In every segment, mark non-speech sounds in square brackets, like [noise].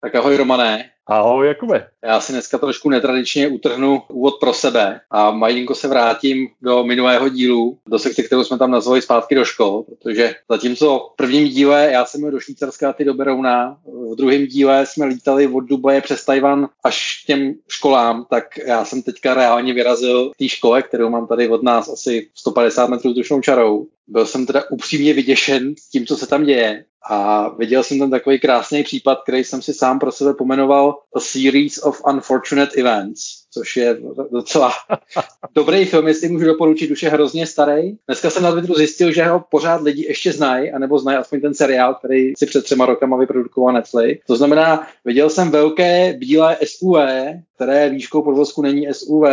Tak ahoj Romané. Ahoj Jakube. Já si dneska trošku netradičně utrhnu úvod pro sebe a malinko se vrátím do minulého dílu, do sekce, kterou jsme tam nazvali zpátky do škol, protože zatímco v prvním díle já jsem byl do Švýcarska ty do Berouna, v druhém díle jsme lítali od Dubaje přes Tajvan až k těm školám, tak já jsem teďka reálně vyrazil té škole, kterou mám tady od nás asi 150 metrů tušnou čarou. Byl jsem teda upřímně vyděšen tím, co se tam děje a viděl jsem tam takový krásný případ, který jsem si sám pro sebe pomenoval A Series of Unfortunate Events, což je docela [laughs] dobrý film, jestli můžu doporučit, už je hrozně starý. Dneska jsem na Twitteru zjistil, že ho pořád lidi ještě znají, anebo znají aspoň ten seriál, který si před třema rokama vyprodukoval Netflix. To znamená, viděl jsem velké bílé SUV, které výškou podvozku není SUV,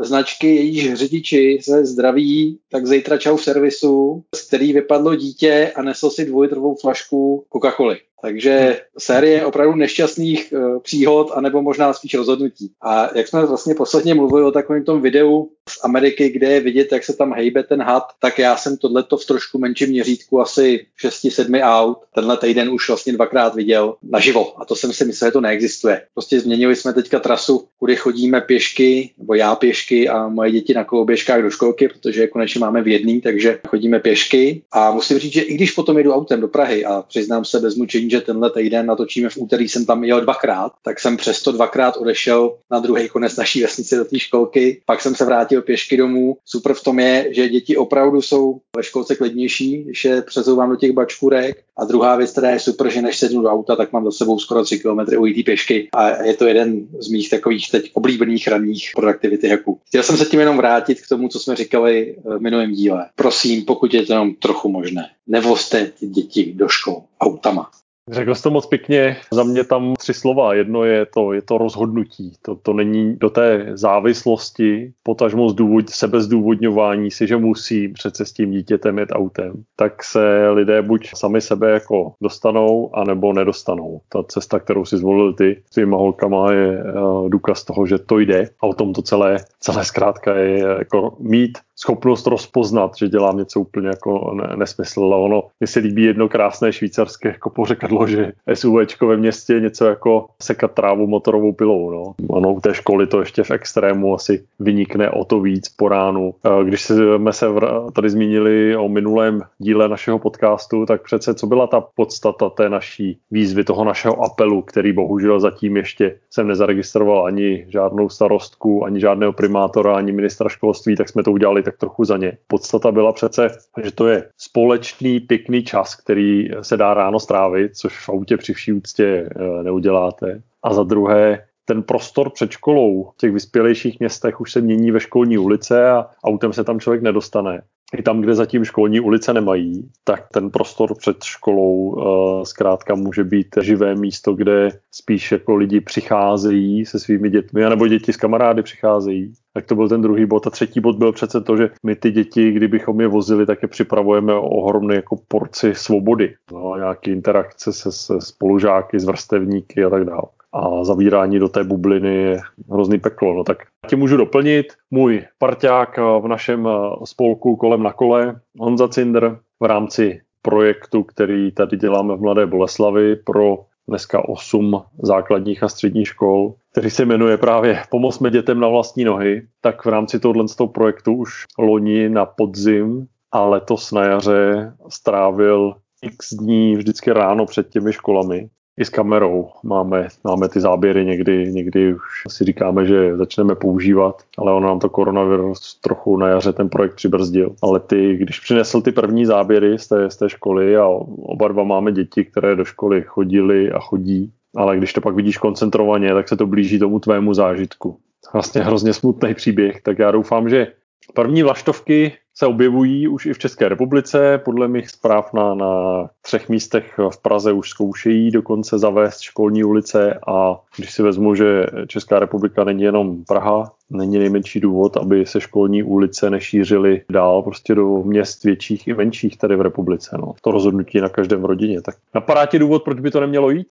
značky, jejíž řidiči se zdraví, tak zítra čau v servisu, z který vypadlo dítě a nesl si dvojitrovou flašku Coca-Coly. Takže série opravdu nešťastných uh, příhod, anebo možná spíš rozhodnutí. A jak jsme vlastně posledně mluvili o takovém tom videu z Ameriky, kde je vidět, jak se tam hejbe ten had, tak já jsem tohleto v trošku menším měřítku asi 6-7 aut. Tenhle týden už vlastně dvakrát viděl naživo. A to jsem si myslel, že to neexistuje. Prostě změnili jsme teďka trasu, kudy chodíme pěšky, nebo já pěšky a moje děti na koloběžkách do školky, protože je konečně máme v jedný, takže chodíme pěšky. A musím říct, že i když potom jedu autem do Prahy a přiznám se bez mučení, že tenhle týden natočíme v úterý, jsem tam jel dvakrát, tak jsem přesto dvakrát odešel na druhý konec naší vesnice do té školky. Pak jsem se vrátil pěšky domů. Super v tom je, že děti opravdu jsou ve školce klidnější, když je do těch bačkůrek. A druhá věc, která je super, že než sednu do auta, tak mám za sebou skoro 3 km ujítý pěšky a je to jeden z mých takových teď oblíbených ranních produktivity hacků. Chtěl jsem se tím jenom vrátit k tomu, co jsme říkali v minulém díle. Prosím, pokud je to jenom trochu možné, nevozte děti do škol autama. Řekl jsi to moc pěkně, za mě tam tři slova. Jedno je to, je to rozhodnutí. To, to není do té závislosti, potažmo zdůvod, sebezdůvodňování si, že musí přece s tím dítětem jet autem. Tak se lidé buď sami sebe jako dostanou, anebo nedostanou. Ta cesta, kterou si zvolil ty svýma holkama, je uh, důkaz toho, že to jde. A o tom to celé, celé zkrátka je jako mít schopnost rozpoznat, že dělám něco úplně jako nesmysl. A ono, mi se líbí jedno krásné švýcarské jako pořekadlo, že SUVčko ve městě je něco jako sekat trávu motorovou pilou. No. Ono u té školy to ještě v extrému asi vynikne o to víc po ránu. Když jsme se tady zmínili o minulém díle našeho podcastu, tak přece co byla ta podstata té naší výzvy, toho našeho apelu, který bohužel zatím ještě jsem nezaregistroval ani žádnou starostku, ani žádného primátora, ani ministra školství, tak jsme to udělali tak trochu za ně. Podstata byla přece, že to je společný, pěkný čas, který se dá ráno strávit, což v autě při vší úctě eh, neuděláte. A za druhé, ten prostor před školou v těch vyspělejších městech už se mění ve školní ulice a autem se tam člověk nedostane i tam, kde zatím školní ulice nemají, tak ten prostor před školou uh, zkrátka může být živé místo, kde spíš jako lidi přicházejí se svými dětmi, anebo děti s kamarády přicházejí. Tak to byl ten druhý bod. A třetí bod byl přece to, že my ty děti, kdybychom je vozili, tak je připravujeme o ohromné jako porci svobody. No, nějaké interakce se, se spolužáky, s vrstevníky a tak dále a zavírání do té bubliny je hrozný peklo. No tak tě můžu doplnit. Můj parťák v našem eh, spolku kolem na kole, Honza Cinder, v rámci projektu, který tady děláme v Mladé Boleslavi pro dneska 8 základních a středních škol, který se jmenuje právě Pomozme dětem na vlastní nohy, tak v rámci tohoto projektu už loni na podzim a letos na jaře strávil x dní vždycky ráno před těmi školami i s kamerou máme, máme ty záběry někdy, někdy už si říkáme, že začneme používat, ale ono nám to koronavirus trochu na jaře ten projekt přibrzdil. Ale ty, když přinesl ty první záběry z té, z té školy a oba dva máme děti, které do školy chodili a chodí, ale když to pak vidíš koncentrovaně, tak se to blíží tomu tvému zážitku. Vlastně hrozně smutný příběh, tak já doufám, že první vlaštovky se objevují už i v České republice. Podle mých zpráv na, na třech místech v Praze už zkoušejí dokonce zavést školní ulice a když si vezmu, že Česká republika není jenom Praha, není nejmenší důvod, aby se školní ulice nešířily dál prostě do měst větších i menších tady v republice. No. To rozhodnutí na každém rodině. Tak napadá ti důvod, proč by to nemělo jít?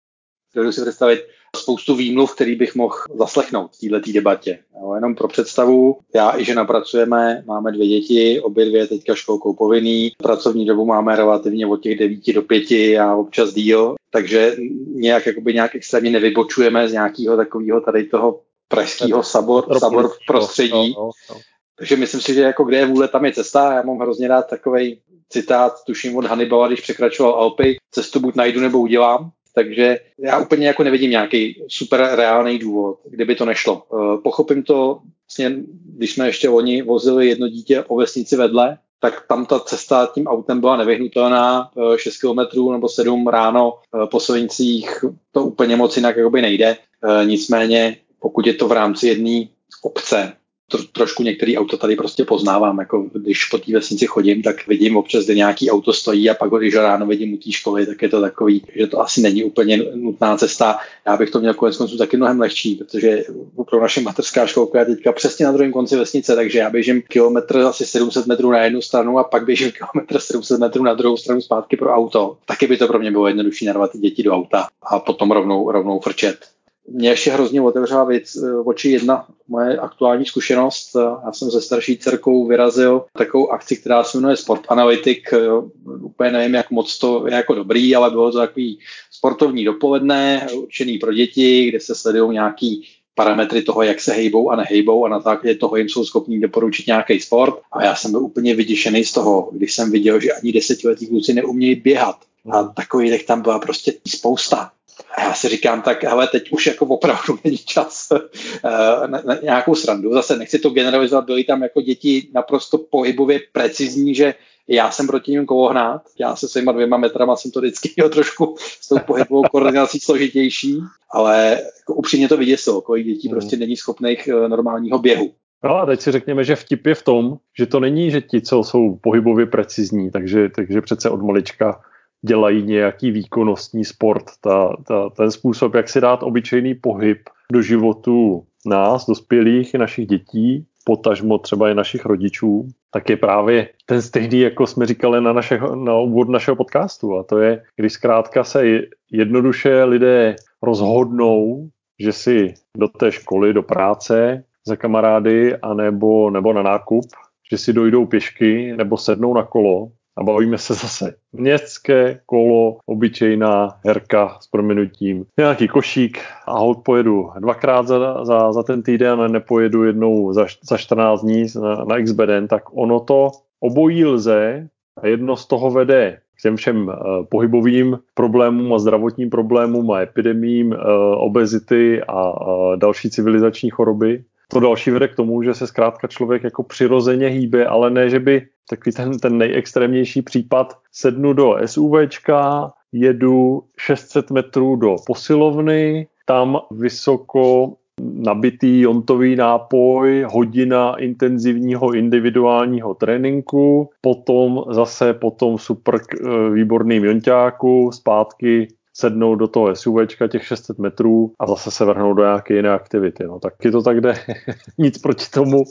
Dovedu si představit spoustu výmluv, který bych mohl zaslechnout v této debatě. Jo, jenom pro představu, já i žena pracujeme, máme dvě děti, obě dvě teďka školkou povinný, pracovní dobu máme relativně od těch 9 do 5 a občas díl. takže nějak, jakoby nějak extrémně nevybočujeme z nějakého takového tady toho pražského sabor, sabor v prostředí. No, no, no. Takže myslím si, že jako kde je vůle, tam je cesta. Já mám hrozně rád takový citát, tuším od Hannibala, když překračoval Alpy, cestu buď najdu nebo udělám. Takže já úplně jako nevidím nějaký super reálný důvod, kdyby to nešlo. Eh, pochopím to, vlastně, když jsme ještě oni vozili jedno dítě o vesnici vedle, tak tam ta cesta tím autem byla nevyhnutelná, 6 km nebo 7 ráno eh, po silnicích to úplně moc jinak jakoby nejde. Eh, nicméně, pokud je to v rámci jedné obce, tro, trošku některý auto tady prostě poznávám, jako když po té vesnici chodím, tak vidím občas, kde nějaký auto stojí a pak když ráno vidím u té školy, tak je to takový, že to asi není úplně nutná cesta. Já bych to měl konec konců taky mnohem lehčí, protože pro naše mateřská školka je teďka přesně na druhém konci vesnice, takže já běžím kilometr asi 700 metrů na jednu stranu a pak běžím [laughs] kilometr 700 metrů na druhou stranu zpátky pro auto. Taky by to pro mě bylo jednodušší narvat děti do auta a potom rovnou, rovnou frčet mě ještě hrozně otevřela věc, eh, oči jedna moje aktuální zkušenost. Já jsem se starší dcerkou vyrazil takovou akci, která se jmenuje Sport Analytic. Eh, úplně nevím, jak moc to je jako dobrý, ale bylo to takový sportovní dopoledne, určený pro děti, kde se sledují nějaký parametry toho, jak se hejbou a nehejbou a na základě toho jim jsou schopní doporučit nějaký sport. A já jsem byl úplně vyděšený z toho, když jsem viděl, že ani desetiletí kluci neumějí běhat. A takových tam byla prostě spousta. A já si říkám, tak hele, teď už jako opravdu [laughs] není čas uh, na, na nějakou srandu. Zase nechci to generalizovat, byly tam jako děti naprosto pohybově precizní, že já jsem proti ním kolohnát. Já se svýma dvěma metrama jsem to vždycky měl trošku s tou pohybovou koordinací složitější, ale jako upřímně to vyděsilo, kolik dětí hmm. prostě není schopných uh, normálního běhu. No a teď si řekněme, že vtip je v tom, že to není, že ti, co jsou pohybově precizní, takže, takže přece od malička dělají nějaký výkonnostní sport. Ta, ta, ten způsob, jak si dát obyčejný pohyb do životu nás, dospělých i našich dětí, potažmo třeba i našich rodičů, tak je právě ten stejný, jako jsme říkali na, naše, na úvod našeho podcastu. A to je, když zkrátka se jednoduše lidé rozhodnou, že si do té školy, do práce za kamarády, anebo, nebo na nákup, že si dojdou pěšky nebo sednou na kolo a bavíme se zase. Městské kolo, obyčejná herka s proměnutím, nějaký košík a hod pojedu dvakrát za, za, za ten týden nepojedu jednou za, za 14 dní na, na XBDN, tak ono to obojí lze a jedno z toho vede k těm všem uh, pohybovým problémům a zdravotním problémům a epidemím uh, obezity a další civilizační choroby. To další vede k tomu, že se zkrátka člověk jako přirozeně hýbe, ale ne, že by takový ten, ten nejextrémnější případ. Sednu do SUVčka, jedu 600 metrů do posilovny, tam vysoko nabitý jontový nápoj, hodina intenzivního individuálního tréninku, potom zase potom super eh, výborným jonťáku, zpátky sednou do toho SUVčka těch 600 metrů a zase se vrhnou do nějaké jiné aktivity. No, taky to tak jde. [laughs] Nic proti tomu,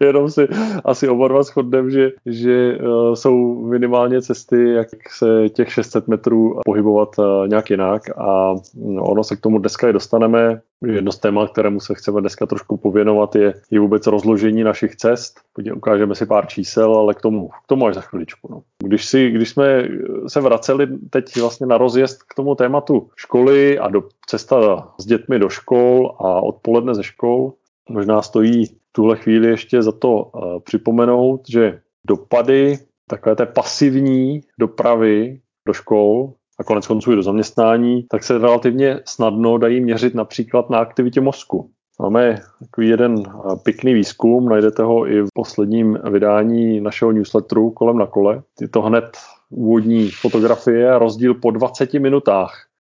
jenom si asi oba dva shodneme, že, že uh, jsou minimálně cesty, jak se těch 600 metrů pohybovat uh, nějak jinak a no, ono se k tomu dneska i dostaneme. Jedno z témat, kterému se chceme dneska trošku pověnovat, je, je vůbec rozložení našich cest. Podívej, ukážeme si pár čísel, ale k tomu, k tomu až za chviličku. No. Když, si, když jsme se vraceli teď vlastně na rozjezd k tomu tématu školy a do, cesta s dětmi do škol a odpoledne ze škol, možná stojí tuhle chvíli ještě za to uh, připomenout, že dopady takové té pasivní dopravy do škol a konec konců i do zaměstnání, tak se relativně snadno dají měřit například na aktivitě mozku. Máme takový jeden pěkný výzkum, najdete ho i v posledním vydání našeho newsletteru kolem na kole. Je to hned úvodní fotografie, rozdíl po 20 minutách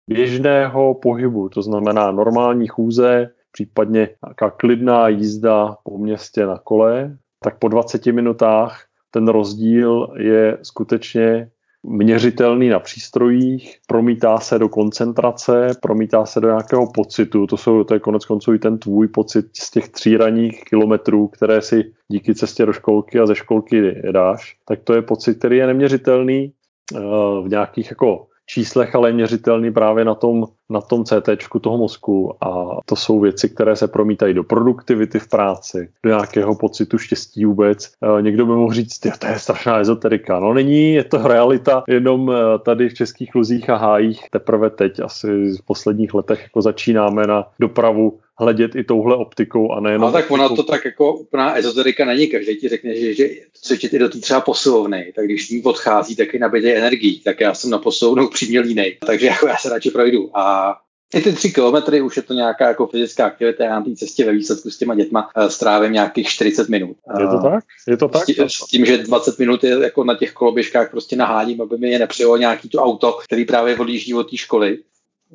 běžného pohybu, to znamená normální chůze, případně nějaká klidná jízda po městě na kole, tak po 20 minutách ten rozdíl je skutečně měřitelný na přístrojích, promítá se do koncentrace, promítá se do nějakého pocitu, to, jsou, to je konec konců i ten tvůj pocit z těch tří ranních kilometrů, které si díky cestě do školky a ze školky dáš, tak to je pocit, který je neměřitelný eh, v nějakých jako číslech, ale je měřitelný právě na tom, na tom CT toho mozku a to jsou věci, které se promítají do produktivity v práci, do nějakého pocitu štěstí vůbec. E, někdo by mohl říct, to je strašná ezoterika. No není, je to realita, jenom e, tady v českých luzích a hájích teprve teď asi v posledních letech jako začínáme na dopravu hledět i touhle optikou a nejenom... No tak ona to tak jako úplná ezoterika není. Každý ti řekne, že, že cvičit i do té třeba posilovny, tak když ní odchází, tak je nabitý energií. Tak já jsem na posilovnou přímě línej, takže jako já se radši projdu. A i ty tři kilometry už je to nějaká jako fyzická aktivita. Já na té cestě ve výsledku s těma dětma eh, strávím nějakých 40 minut. Je to tak? Je to tak? S, tím, s tím, že 20 minut je jako na těch koloběžkách prostě naháním, aby mi je nepřijelo nějaký to auto, který právě odjíždí od té školy.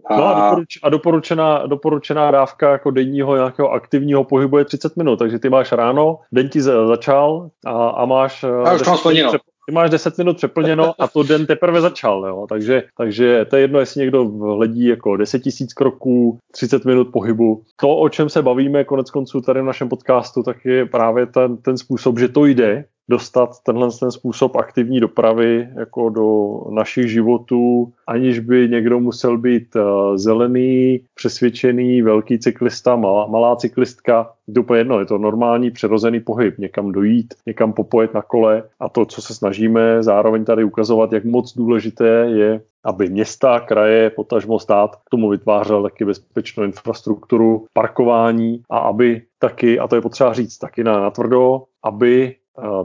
A, no a, doporuč, a doporučená, doporučená dávka jako denního nějakého aktivního pohybu je 30 minut, takže ty máš ráno, den ti začal a, a máš... Já už mám splněno. Ty máš 10 minut přeplněno a to den teprve začal, jo? Takže, takže to je jedno, jestli někdo hledí jako 10 tisíc kroků, 30 minut pohybu. To, o čem se bavíme konec konců tady v našem podcastu, tak je právě ten, ten způsob, že to jde, dostat tenhle ten způsob aktivní dopravy jako do našich životů, aniž by někdo musel být uh, zelený, přesvědčený, velký cyklista, malá, malá cyklistka. Úplně jedno, je to normální přirozený pohyb, někam dojít, někam popojet na kole a to, co se snažíme zároveň tady ukazovat, jak moc důležité je aby města, kraje, potažmo stát k tomu vytvářel taky bezpečnou infrastrukturu, parkování a aby taky, a to je potřeba říct taky na natvrdo, aby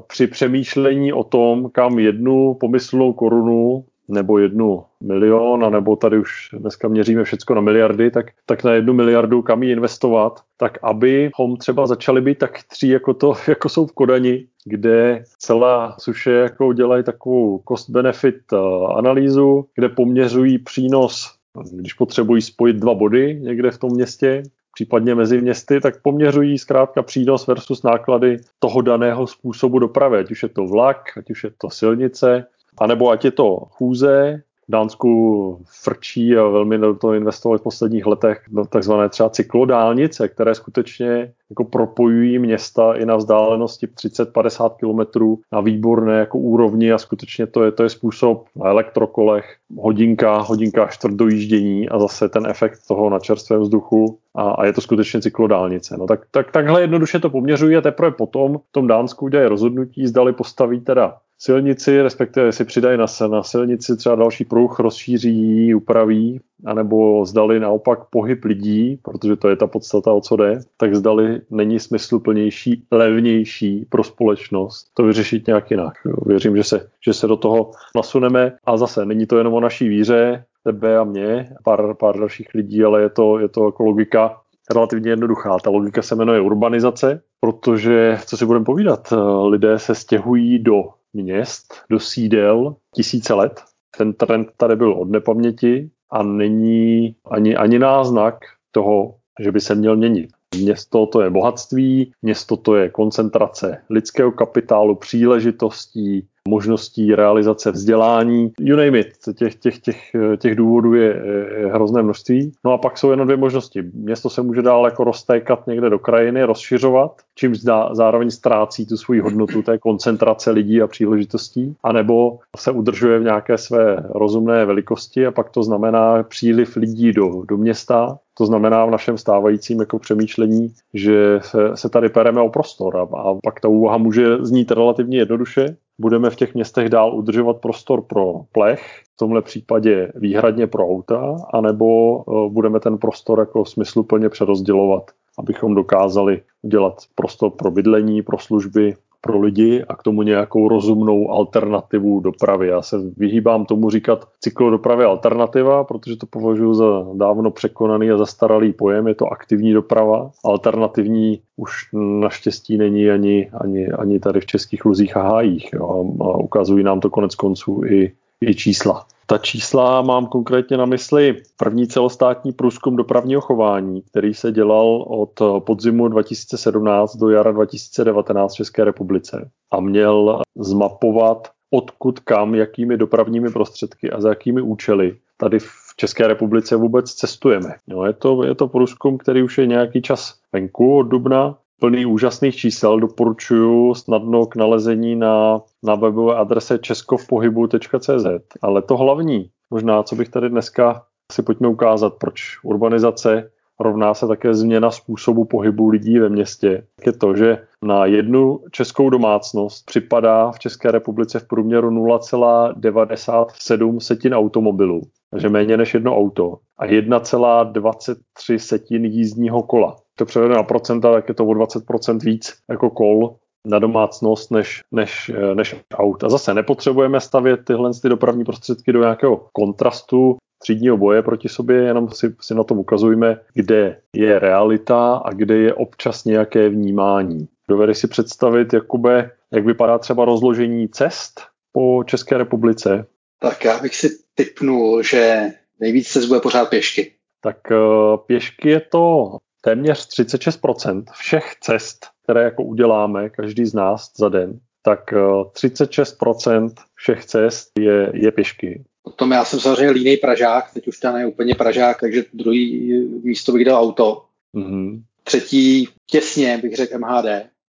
při přemýšlení o tom, kam jednu pomyslnou korunu nebo jednu milion, a nebo tady už dneska měříme všechno na miliardy, tak, tak na jednu miliardu kam ji investovat, tak abychom třeba začali být tak tři, jako, to, [laughs] jako jsou v Kodani, kde celá suše jako dělají takovou cost-benefit eh, analýzu, kde poměřují přínos když potřebují spojit dva body někde v tom městě, případně mezi městy, tak poměřují zkrátka přínos versus náklady toho daného způsobu dopravy, ať už je to vlak, ať už je to silnice, anebo ať je to chůze, Dánsku frčí a velmi do toho investovali v posledních letech do takzvané třeba cyklodálnice, které skutečně jako propojují města i na vzdálenosti 30-50 kilometrů na výborné jako úrovni a skutečně to je, to je způsob na elektrokolech, hodinka, hodinka čtvrt dojíždění a zase ten efekt toho na čerstvém vzduchu a, a je to skutečně cyklodálnice. No tak, tak takhle jednoduše to poměřují a teprve potom v tom Dánsku udělají rozhodnutí, zdali postaví teda silnici, respektive si přidají na, na silnici třeba další pruh, rozšíří, upraví, anebo zdali naopak pohyb lidí, protože to je ta podstata, o co jde, tak zdali není smysluplnější, levnější pro společnost to vyřešit nějak jinak. Věřím, že se, že se do toho nasuneme a zase není to jenom o naší víře, tebe a mě, pár, pár dalších lidí, ale je to, je to jako logika relativně jednoduchá. Ta logika se jmenuje urbanizace, protože, co si budeme povídat, lidé se stěhují do měst do sídel tisíce let. Ten trend tady byl od nepaměti a není ani, ani náznak toho, že by se měl měnit. Město to je bohatství, město to je koncentrace lidského kapitálu, příležitostí, možností realizace vzdělání, you name it, těch, těch, těch, těch důvodů je, je hrozné množství. No a pak jsou jenom dvě možnosti. Město se může dál jako roztékat někde do krajiny, rozšiřovat, čímž zdá, zároveň ztrácí tu svoji hodnotu té koncentrace lidí a příležitostí, anebo se udržuje v nějaké své rozumné velikosti a pak to znamená příliv lidí do, do města, to znamená v našem stávajícím jako přemýšlení, že se, se tady pereme o prostor a, a pak ta úvaha může znít relativně jednoduše. Budeme v těch městech dál udržovat prostor pro plech, v tomhle případě výhradně pro auta, anebo uh, budeme ten prostor jako smysluplně přerozdělovat, abychom dokázali udělat prostor pro bydlení, pro služby, pro lidi a k tomu nějakou rozumnou alternativu dopravy. Já se vyhýbám tomu říkat cyklodopravy alternativa, protože to považuji za dávno překonaný a zastaralý pojem. Je to aktivní doprava. Alternativní už naštěstí není ani, ani, ani tady v českých luzích a hájích. Jo. A ukazují nám to konec konců i, i čísla. Ta čísla mám konkrétně na mysli. První celostátní průzkum dopravního chování, který se dělal od podzimu 2017 do jara 2019 v České republice. A měl zmapovat odkud kam, jakými dopravními prostředky a za jakými účely tady v České republice vůbec cestujeme. No, je, to, je to průzkum, který už je nějaký čas venku od dubna plný úžasných čísel. Doporučuji snadno k nalezení na, na webové adrese českovpohybu.cz. Ale to hlavní, možná, co bych tady dneska si pojďme ukázat, proč urbanizace rovná se také změna způsobu pohybu lidí ve městě. Je to, že na jednu českou domácnost připadá v České republice v průměru 0,97 setin automobilů, takže méně než jedno auto, a 1,23 setin jízdního kola. To převedeno na procenta, tak je to o 20% víc jako kol na domácnost než, než, než aut. A zase nepotřebujeme stavět tyhle ty dopravní prostředky do nějakého kontrastu třídního boje proti sobě, jenom si, si na tom ukazujeme, kde je realita a kde je občas nějaké vnímání. Dovedeš si představit, Jakube, jak vypadá třeba rozložení cest po České republice? Tak já bych si typnul, že nejvíc cest bude pořád pěšky. Tak uh, pěšky je to téměř 36% všech cest, které jako uděláme, každý z nás za den, tak uh, eh, 36% všech cest je, je pěšky. Potom já jsem samozřejmě línej Pražák, teď už tam je úplně Pražák, takže druhý místo bych dal auto. Mm-hmm. Třetí těsně bych řekl MHD.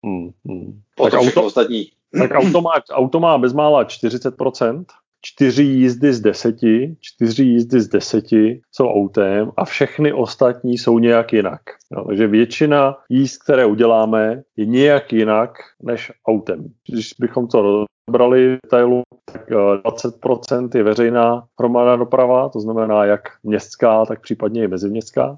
Mm-hmm. Potom tak auto, ostatní. Tak auto má, auto má bezmála 40%, čtyři jízdy z deseti, čtyři jízdy z deseti jsou autem a všechny ostatní jsou nějak jinak. No, takže většina jízd, které uděláme, je nějak jinak než autem. Když bychom to brali detailu, tak 20% eh, je veřejná hromadná doprava, to znamená jak městská, tak případně i meziměstská.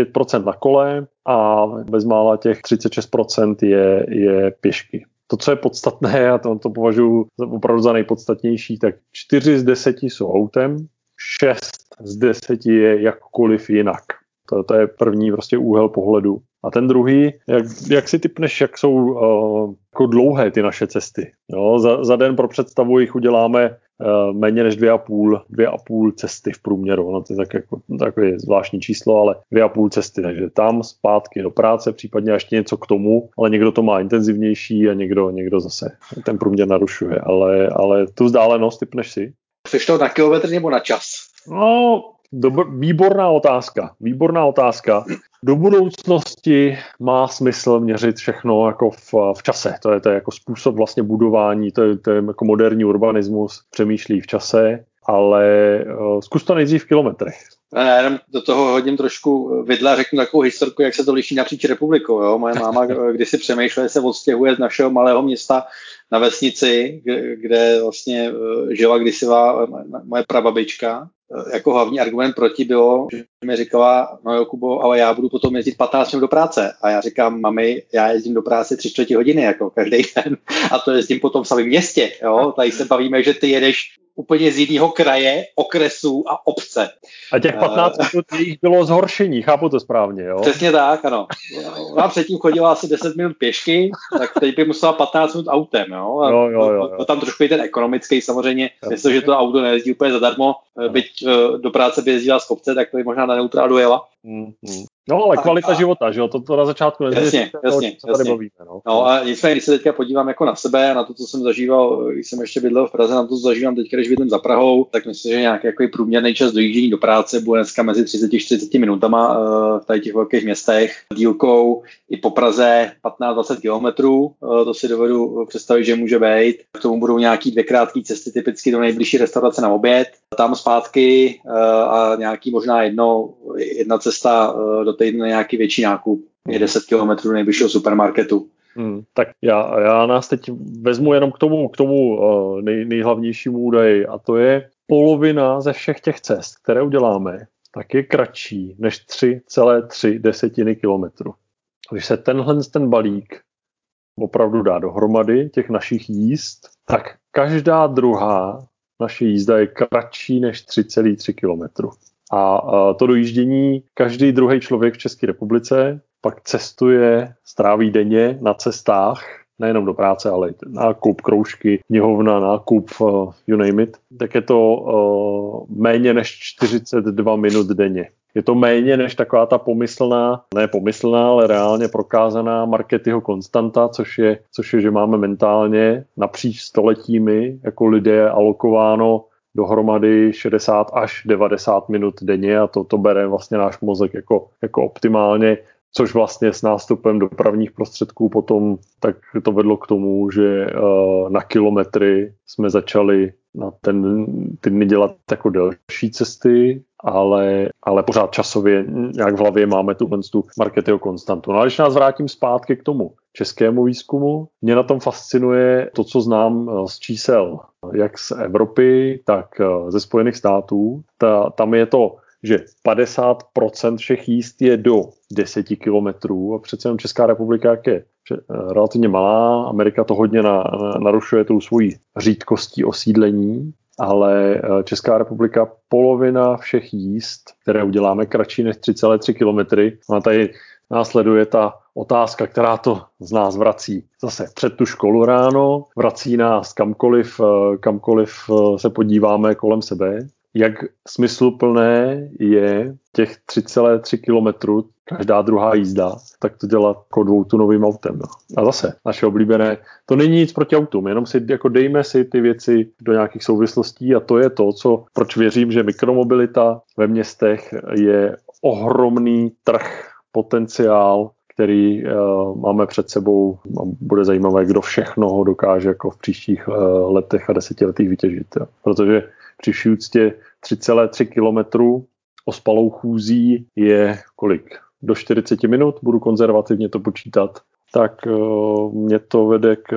5% na kole a bezmála těch 36% je, je pěšky. To, co je podstatné, a to, to považuji opravdu za nejpodstatnější, tak 4 z 10 jsou autem, 6 z 10 je jakkoliv jinak. To, to je první prostě úhel pohledu. A ten druhý, jak, jak si typneš, jak jsou uh, jako dlouhé ty naše cesty. Jo, za, za den pro představu jich uděláme méně než dvě a půl, dvě a půl cesty v průměru. No, to je tak jako, takové zvláštní číslo, ale dvě a půl cesty. Takže tam zpátky do práce, případně ještě něco k tomu, ale někdo to má intenzivnější a někdo, někdo zase ten průměr narušuje. Ale, ale tu vzdálenost typneš si. Chceš to na kilometr nebo na čas? No, Dobr, výborná otázka. Výborná otázka. Do budoucnosti má smysl měřit všechno jako v, v čase. To je, to je jako způsob vlastně budování, to je, to je jako moderní urbanismus, přemýšlí v čase, ale uh, zkus to nejdřív v kilometrech. Já jenom do toho hodím trošku vidla, řeknu takovou historku, jak se to liší napříč republikou. Jo? Moje máma [laughs] když si přemýšlela, se odstěhuje z našeho malého města na vesnici, kde vlastně eh, žila kdysi moje prababička Eh, jako hlavní argument proti bylo, že mi říkala, no jo, Kubo, ale já budu potom jezdit 15 minut do práce. A já říkám, mami, já jezdím do práce 3 čtvrtě hodiny, jako každý [laughs] den. A to jezdím potom v samém městě. Jo? Tady se bavíme, že ty jedeš úplně z jiného kraje, okresu a obce. A těch 15 uh, minut jich bylo zhoršení, chápu to správně, jo? Přesně tak, ano. Ona předtím chodila asi 10 minut pěšky, tak teď by musela 15 minut autem, jo? A jo, jo, jo, jo. Tam trošku i ten ekonomický samozřejmě, že to auto nejezdí úplně zadarmo, no. byť do práce by jezdila z kopce, tak to by možná na neutrálu dojela. Mm, mm. No, ale kvalita a, života, že jo, to, to na začátku nezvěří, jasně, jasně, jasně. Bavíme, no. no. a nicméně, když se teďka podívám jako na sebe, na to, co jsem zažíval, když jsem ještě bydlel v Praze, na to, co zažívám teď, když bydlím za Prahou, tak myslím, že nějaký jako průměrný čas dojíždění do práce bude dneska mezi 30-40 minutama uh, v tady těch velkých městech, dílkou i po Praze 15-20 kilometrů, uh, to si dovedu představit, že může být. K tomu budou nějaký dvě krátké cesty, typicky do nejbližší restaurace na oběd, tam zpátky uh, a nějaký možná jedno, jedna cesta uh, do týdne nějaký větší nákup. Je 10 km do nejbližšího supermarketu. Hmm, tak já, já nás teď vezmu jenom k tomu, k tomu uh, nej, nejhlavnějšímu údaji a to je polovina ze všech těch cest, které uděláme, tak je kratší než 3,3 desetiny kilometru. Když se tenhle ten balík opravdu dá dohromady těch našich jízd, tak každá druhá naše jízda je kratší než 3,3 kilometru. A to dojíždění každý druhý člověk v České republice pak cestuje, stráví denně na cestách, nejenom do práce, ale nákup, kroužky, knihovna, nákup, uh, you name it, tak je to uh, méně než 42 minut denně. Je to méně než taková ta pomyslná, ne pomyslná, ale reálně prokázaná Marketyho konstanta, což je, což je, že máme mentálně napříč stoletími jako lidé alokováno dohromady 60 až 90 minut denně a to, to bere vlastně náš mozek jako, jako optimálně, což vlastně s nástupem dopravních prostředků potom tak to vedlo k tomu, že uh, na kilometry jsme začali na ten, ty dny dělat jako delší cesty, ale, ale pořád časově nějak v hlavě máme tuhle tu Marketyho konstantu. No a když nás vrátím zpátky k tomu českému výzkumu, mě na tom fascinuje to, co znám eh, z čísel, jak z Evropy, tak eh, ze Spojených států. Ta, tam je to že 50% všech jíst je do 10 kilometrů a přece jenom Česká republika, jak je eh, relativně malá, Amerika to hodně na, na, narušuje tou svojí řídkostí osídlení, ale eh, Česká republika polovina všech jíst, které uděláme kratší než 3,3 kilometry, a tady následuje ta otázka, která to z nás vrací. Zase před tu školu ráno, vrací nás kamkoliv, eh, kamkoliv se podíváme kolem sebe jak smysluplné je těch 3,3 km každá druhá jízda, tak to dělat jako dvoutunovým autem. No. A zase, naše oblíbené, to není nic proti autům, jenom si jako dejme si ty věci do nějakých souvislostí a to je to, co, proč věřím, že mikromobilita ve městech je ohromný trh, potenciál, který uh, máme před sebou a bude zajímavé, kdo všechno ho dokáže jako v příštích uh, letech a desetiletích vytěžit. Protože při úctě 3,3 km ospalou chůzí je kolik? Do 40 minut, budu konzervativně to počítat, tak uh, mě to vede k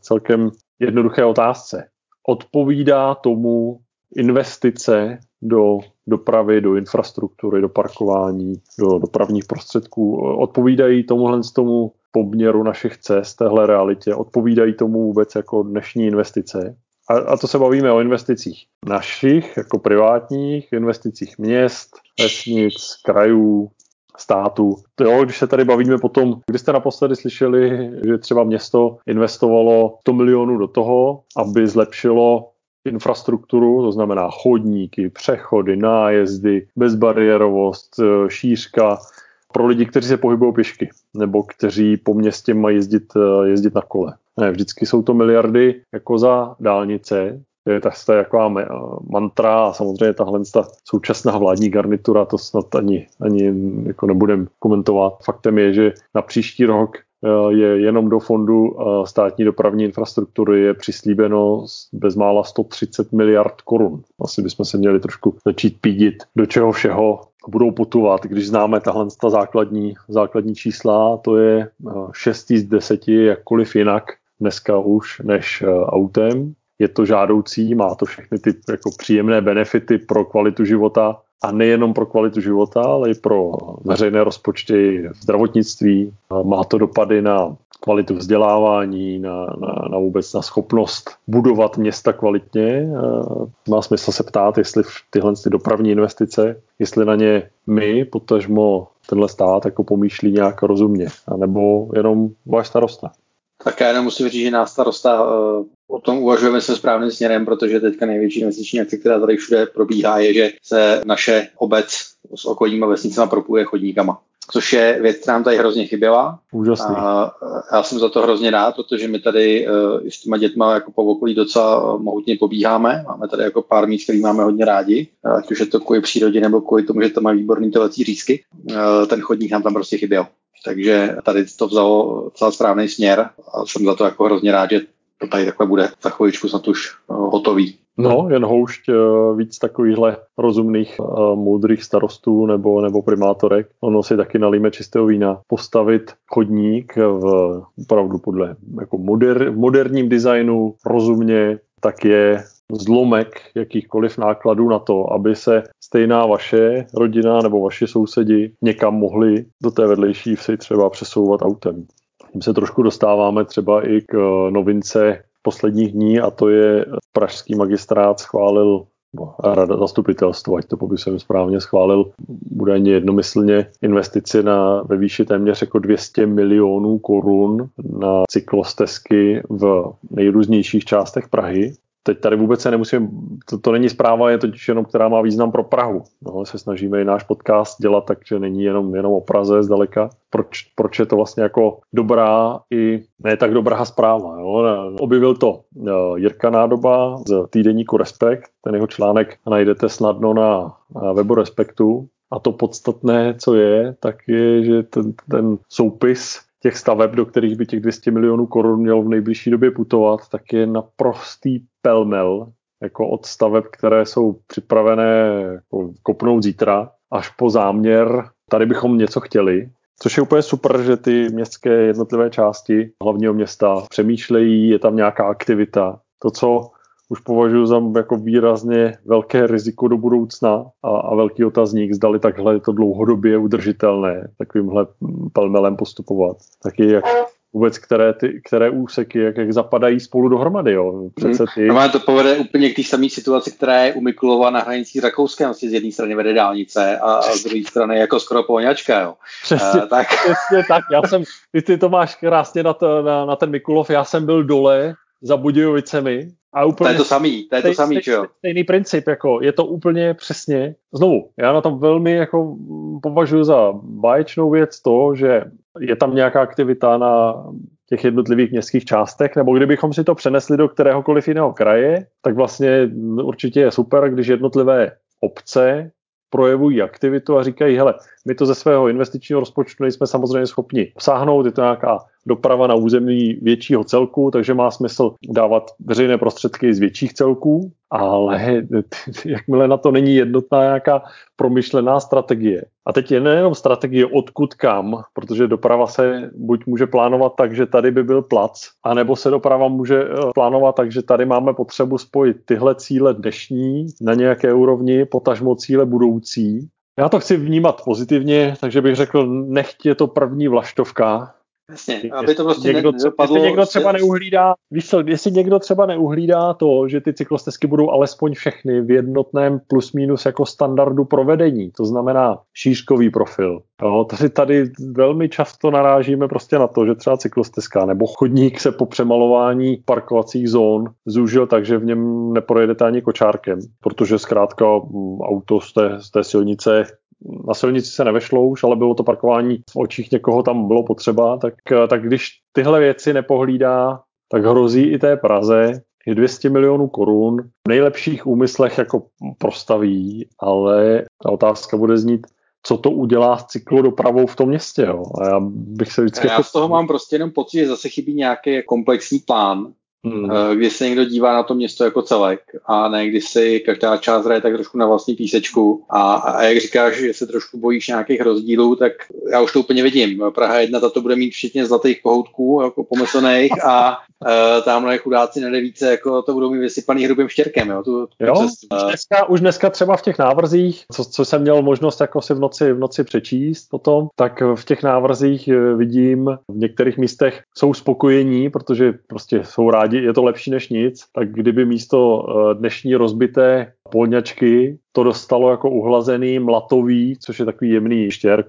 celkem jednoduché otázce. Odpovídá tomu investice do dopravy, do infrastruktury, do parkování, do dopravních prostředků. Odpovídají tomuhle z tomu poměru našich cest, téhle realitě, odpovídají tomu vůbec jako dnešní investice a, a to se bavíme o investicích našich, jako privátních, investicích měst, vesnic, krajů, státu. To jo, když se tady bavíme potom, kdy jste naposledy slyšeli, že třeba město investovalo 100 milionů do toho, aby zlepšilo infrastrukturu, to znamená chodníky, přechody, nájezdy, bezbariérovost, e, šířka pro lidi, kteří se pohybují pěšky nebo kteří po městě mají jezdit, e, jezdit na kole. Ne, vždycky jsou to miliardy jako za dálnice, je ta taková mantra a samozřejmě tahle ta současná vládní garnitura, to snad ani, ani jako nebudem komentovat. Faktem je, že na příští rok eh, je jenom do fondu eh, státní dopravní infrastruktury je přislíbeno bezmála 130 miliard korun. Asi bychom se měli trošku začít pídit, do čeho všeho budou putovat, když známe tahle ta základní, základní čísla, to je 6 eh, z 10, jakkoliv jinak dneska už než eh, autem. Je to žádoucí, má to všechny ty jako příjemné benefity pro kvalitu života a nejenom pro kvalitu života, ale i pro veřejné rozpočty v zdravotnictví. Má to dopady na kvalitu vzdělávání, na, na, na vůbec na schopnost budovat města kvalitně. Má smysl se ptát, jestli tyhle ty dopravní investice, jestli na ně my, potažmo tenhle stát, jako pomýšlí nějak rozumně, anebo jenom váš starosta. Tak já jenom musím říct, že nás starosta uh, o tom uvažujeme se správným směrem, protože teďka největší investiční akce, která tady všude probíhá, je, že se naše obec s okolníma vesnicama propuje chodníkama což je věc, která nám tady hrozně chyběla. Úžasný. A já jsem za to hrozně rád, protože my tady uh, s těma dětma jako po okolí docela mohutně pobíháme. Máme tady jako pár míst, který máme hodně rádi, ať už je to kvůli přírodě nebo kvůli tomu, že to má výborný tovací řízky. Uh, ten chodník nám tam prostě chyběl. Takže tady to vzalo celá správný směr a jsem za to jako hrozně rád, že to tady takhle bude za chviličku snad už eh, hotový. No, jen houšť eh, víc takovýchhle rozumných, eh, moudrých starostů nebo, nebo primátorek. Ono si taky nalíme čistého vína. Postavit chodník v opravdu podle jako moder, moderním designu, rozumně, tak je zlomek jakýchkoliv nákladů na to, aby se stejná vaše rodina nebo vaši sousedi někam mohli do té vedlejší vsi třeba přesouvat autem. Tím se trošku dostáváme třeba i k eh, novince posledních dní a to je pražský magistrát schválil rada zastupitelstvo, ať to popisujeme správně, schválil údajně jednomyslně investici na, ve výši téměř jako 200 milionů korun na cyklostezky v nejrůznějších částech Prahy teď tady vůbec se nemusím, to, to není zpráva, je totiž jenom, která má význam pro Prahu. No, se snažíme i náš podcast dělat tak, že není jenom, jenom o Praze zdaleka. Proč, proč je to vlastně jako dobrá i ne tak dobrá zpráva. Jo? Objevil to uh, Jirka Nádoba z týdeníku Respekt, ten jeho článek najdete snadno na, na webu Respektu. A to podstatné, co je, tak je, že ten, ten soupis těch staveb, do kterých by těch 200 milionů korun mělo v nejbližší době putovat, tak je naprostý pelmel jako od staveb, které jsou připravené jako kopnout zítra, až po záměr, tady bychom něco chtěli, Což je úplně super, že ty městské jednotlivé části hlavního města přemýšlejí, je tam nějaká aktivita. To, co už považuji za jako výrazně velké riziko do budoucna a, a velký otazník, zdali takhle je to dlouhodobě udržitelné, takovýmhle pelmelem postupovat. Taky jak vůbec které, ty, které úseky, jak, jak zapadají spolu dohromady. Jo. Přece ty... No, to povede úplně k té samé situaci, která je u Mikulova na hranici Rakouska, vlastně z jedné strany vede dálnice a, a z druhé strany jako skoro poňačka. Jo. Přesně, uh, tak. přesně tak. Já jsem, ty, ty to máš krásně na, to, na, na ten Mikulov, já jsem byl dole za Budějovicemi a úplně, to je to samý, to je to samý, stej, Stejný princip, jako je to úplně přesně. Znovu, já na tom velmi jako považuji za báječnou věc to, že je tam nějaká aktivita na těch jednotlivých městských částech, nebo kdybychom si to přenesli do kteréhokoliv jiného kraje, tak vlastně určitě je super, když jednotlivé obce projevují aktivitu a říkají, hele, my to ze svého investičního rozpočtu nejsme samozřejmě schopni obsáhnout, je to nějaká doprava na území většího celku, takže má smysl dávat veřejné prostředky z větších celků, ale [laughs] jakmile na to není jednotná nějaká promyšlená strategie. A teď je nejenom strategie odkud kam, protože doprava se buď může plánovat tak, že tady by byl plac, anebo se doprava může eh, plánovat tak, že tady máme potřebu spojit tyhle cíle dnešní na nějaké úrovni, potažmo cíle budoucí. Já to chci vnímat pozitivně, takže bych řekl, nechť je to první vlaštovka, Jasně, aby to prostě někdo, nedopadlo. Jestli někdo třeba neuhlídá, víš co, jestli někdo třeba neuhlídá to, že ty cyklostezky budou alespoň všechny v jednotném plus minus jako standardu provedení, to znamená šířkový profil. Jo, tady, tady velmi často narážíme prostě na to, že třeba cyklostezka nebo chodník se po přemalování parkovacích zón zúžil tak, že v něm neprojedete ani kočárkem, protože zkrátka mm, auto z té, z té silnice na silnici se nevešlo už, ale bylo to parkování v očích někoho tam bylo potřeba, tak, tak když tyhle věci nepohlídá, tak hrozí i té Praze, že 200 milionů korun v nejlepších úmyslech jako prostaví, ale ta otázka bude znít, co to udělá s cyklodopravou v tom městě. Jo. A já bych se vždycky... Já jako- z toho mám prostě jenom pocit, že zase chybí nějaký komplexní plán, hmm. Eh, kdy se někdo dívá na to město jako celek a ne kdy si každá část hraje tak trošku na vlastní písečku a, a jak říkáš, že se trošku bojíš nějakých rozdílů, tak já už to úplně vidím. Praha 1 to bude mít včetně zlatých kohoutků jako pomyslných a tamhle chudáci na devíce jako to budou mít vysypaný hrubým štěrkem. Jo, tu, jo už, dneska, už dneska třeba v těch návrzích, co, co jsem měl možnost jako si v noci, v noci přečíst potom, tak v těch návrzích eh, vidím v některých místech jsou spokojení, protože prostě jsou rádi je to lepší než nic, tak kdyby místo eh, dnešní rozbité polňačky to dostalo jako uhlazený mlatový, což je takový jemný štěrk,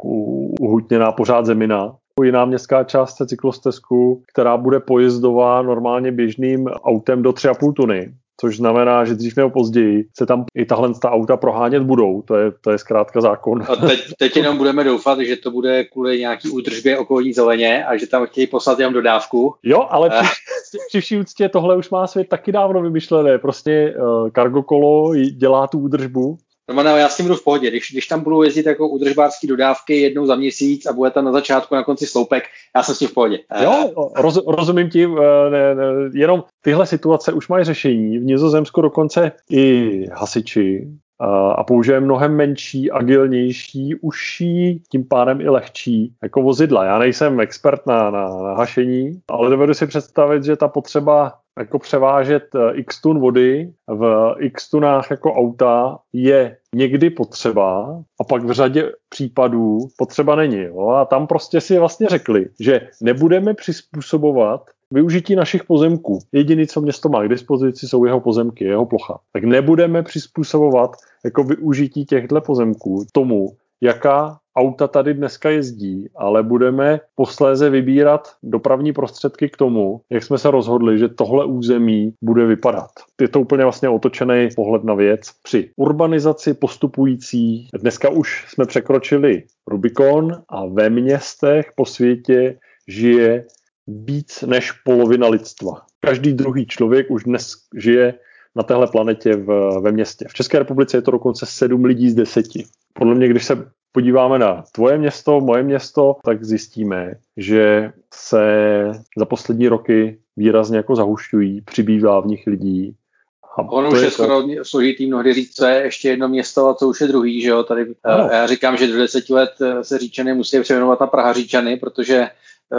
uhutněná pořád zemina, jiná městská část cyklostezku, která bude pojezdová normálně běžným autem do 3,5 tuny což znamená, že dřív nebo později se tam i tahle ta auta prohánět budou. To je, to je zkrátka zákon. A teď, teď jenom budeme doufat, že to bude kvůli nějaký údržbě okolní zeleně a že tam chtějí poslat jenom dodávku. Jo, ale při, při vší úctě tohle už má svět taky dávno vymyšlené. Prostě uh, cargo kolo dělá tu údržbu No, já s tím budu v pohodě. Když, když tam budu jezdit jako udržbářské dodávky jednou za měsíc a bude tam na začátku, na konci sloupek, já jsem s tím v pohodě. Jo, roz, rozumím ti, eh, ne, ne, jenom tyhle situace už mají řešení. V Nizozemsku dokonce i hasiči a, a použije mnohem menší, agilnější, užší, tím pádem i lehčí jako vozidla. Já nejsem expert na, na, na hašení, ale dovedu si představit, že ta potřeba jako převážet eh, x tun vody v x tunách jako auta je někdy potřeba a pak v řadě případů potřeba není. Jo? A tam prostě si vlastně řekli, že nebudeme přizpůsobovat využití našich pozemků. Jediný, co město má k dispozici, jsou jeho pozemky, jeho plocha. Tak nebudeme přizpůsobovat jako využití těchto pozemků tomu, jaká auta tady dneska jezdí, ale budeme posléze vybírat dopravní prostředky k tomu, jak jsme se rozhodli, že tohle území bude vypadat. Je to úplně vlastně otočený pohled na věc. Při urbanizaci postupující, dneska už jsme překročili Rubikon a ve městech po světě žije víc než polovina lidstva. Každý druhý člověk už dnes žije na téhle planetě v, ve městě. V České republice je to dokonce 7 lidí z 10. Podle mě, když se podíváme na tvoje město, moje město, tak zjistíme, že se za poslední roky výrazně jako zahušťují, přibývá v nich lidí ono už je, je skoro to... složitý mnohdy říct, co je ještě jedno město a co už je druhý, že jo. Tady, ano. já říkám, že do deseti let se Říčany musí přejmenovat na Praha Říčany, protože Eh,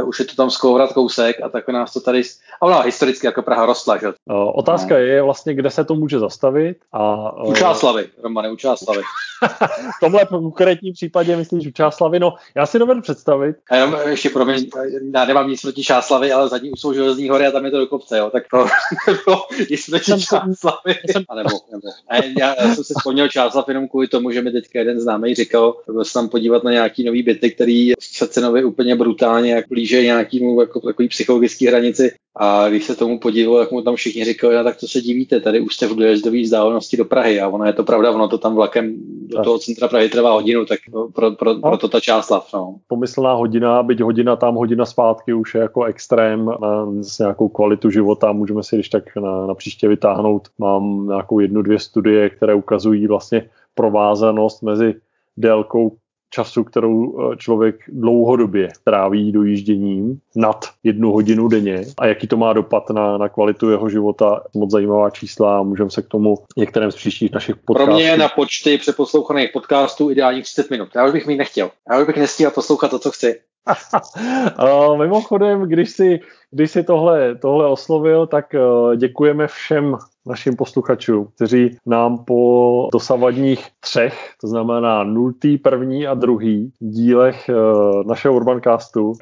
už je to tam skourat kousek a tak nás to tady, a ona historicky jako Praha rostla, že? Otázka no. je vlastně, kde se to může zastavit a... U Čáslavy, Romane, u Čáslavy. [laughs] v tomhle konkrétním případě myslíš u Čáslavy, no já si dovedu představit. A jenom ještě promiň, já nemám nic proti Čáslavy, ale zadní jsou železní hory a tam je to do kopce, jo, tak to, to jestli proti Čáslavy, jsem... a nebo, nebo. A já, já, jsem si vzpomněl Čáslav jenom kvůli tomu, že mi teďka jeden známý říkal, byl se tam podívat na nějaký nový byty, který se cenově úplně brutálně jak blíže nějakému jako takový psychologický hranici. A když se tomu podíval, jak mu tam všichni říkali, no, tak to se divíte, tady už jste v dojezdové vzdálenosti do Prahy a ono je to pravda, ono to tam vlakem do toho centra Prahy trvá hodinu, tak pro, pro, no. pro to ta část lav. No. Pomyslná hodina, byť hodina tam, hodina zpátky už je jako extrém na nějakou kvalitu života, můžeme si když tak na, na příště vytáhnout. Mám nějakou jednu, dvě studie, které ukazují vlastně provázanost mezi délkou času, kterou eh, člověk dlouhodobě tráví dojížděním nad jednu hodinu denně a jaký to má dopad na, na kvalitu jeho života. Moc zajímavá čísla a můžeme se k tomu některém z příštích našich podcastů. Pro mě na počty přeposlouchaných podcastů ideálních 30 minut. Já už bych mít nechtěl. Já už bych nestíhal poslouchat to, co chci. uh, [laughs] mimochodem, když si, když si tohle, tohle oslovil, tak uh, děkujeme všem našim posluchačům, kteří nám po dosavadních třech, to znamená nultý, první a druhý dílech uh, našeho Urbancastu,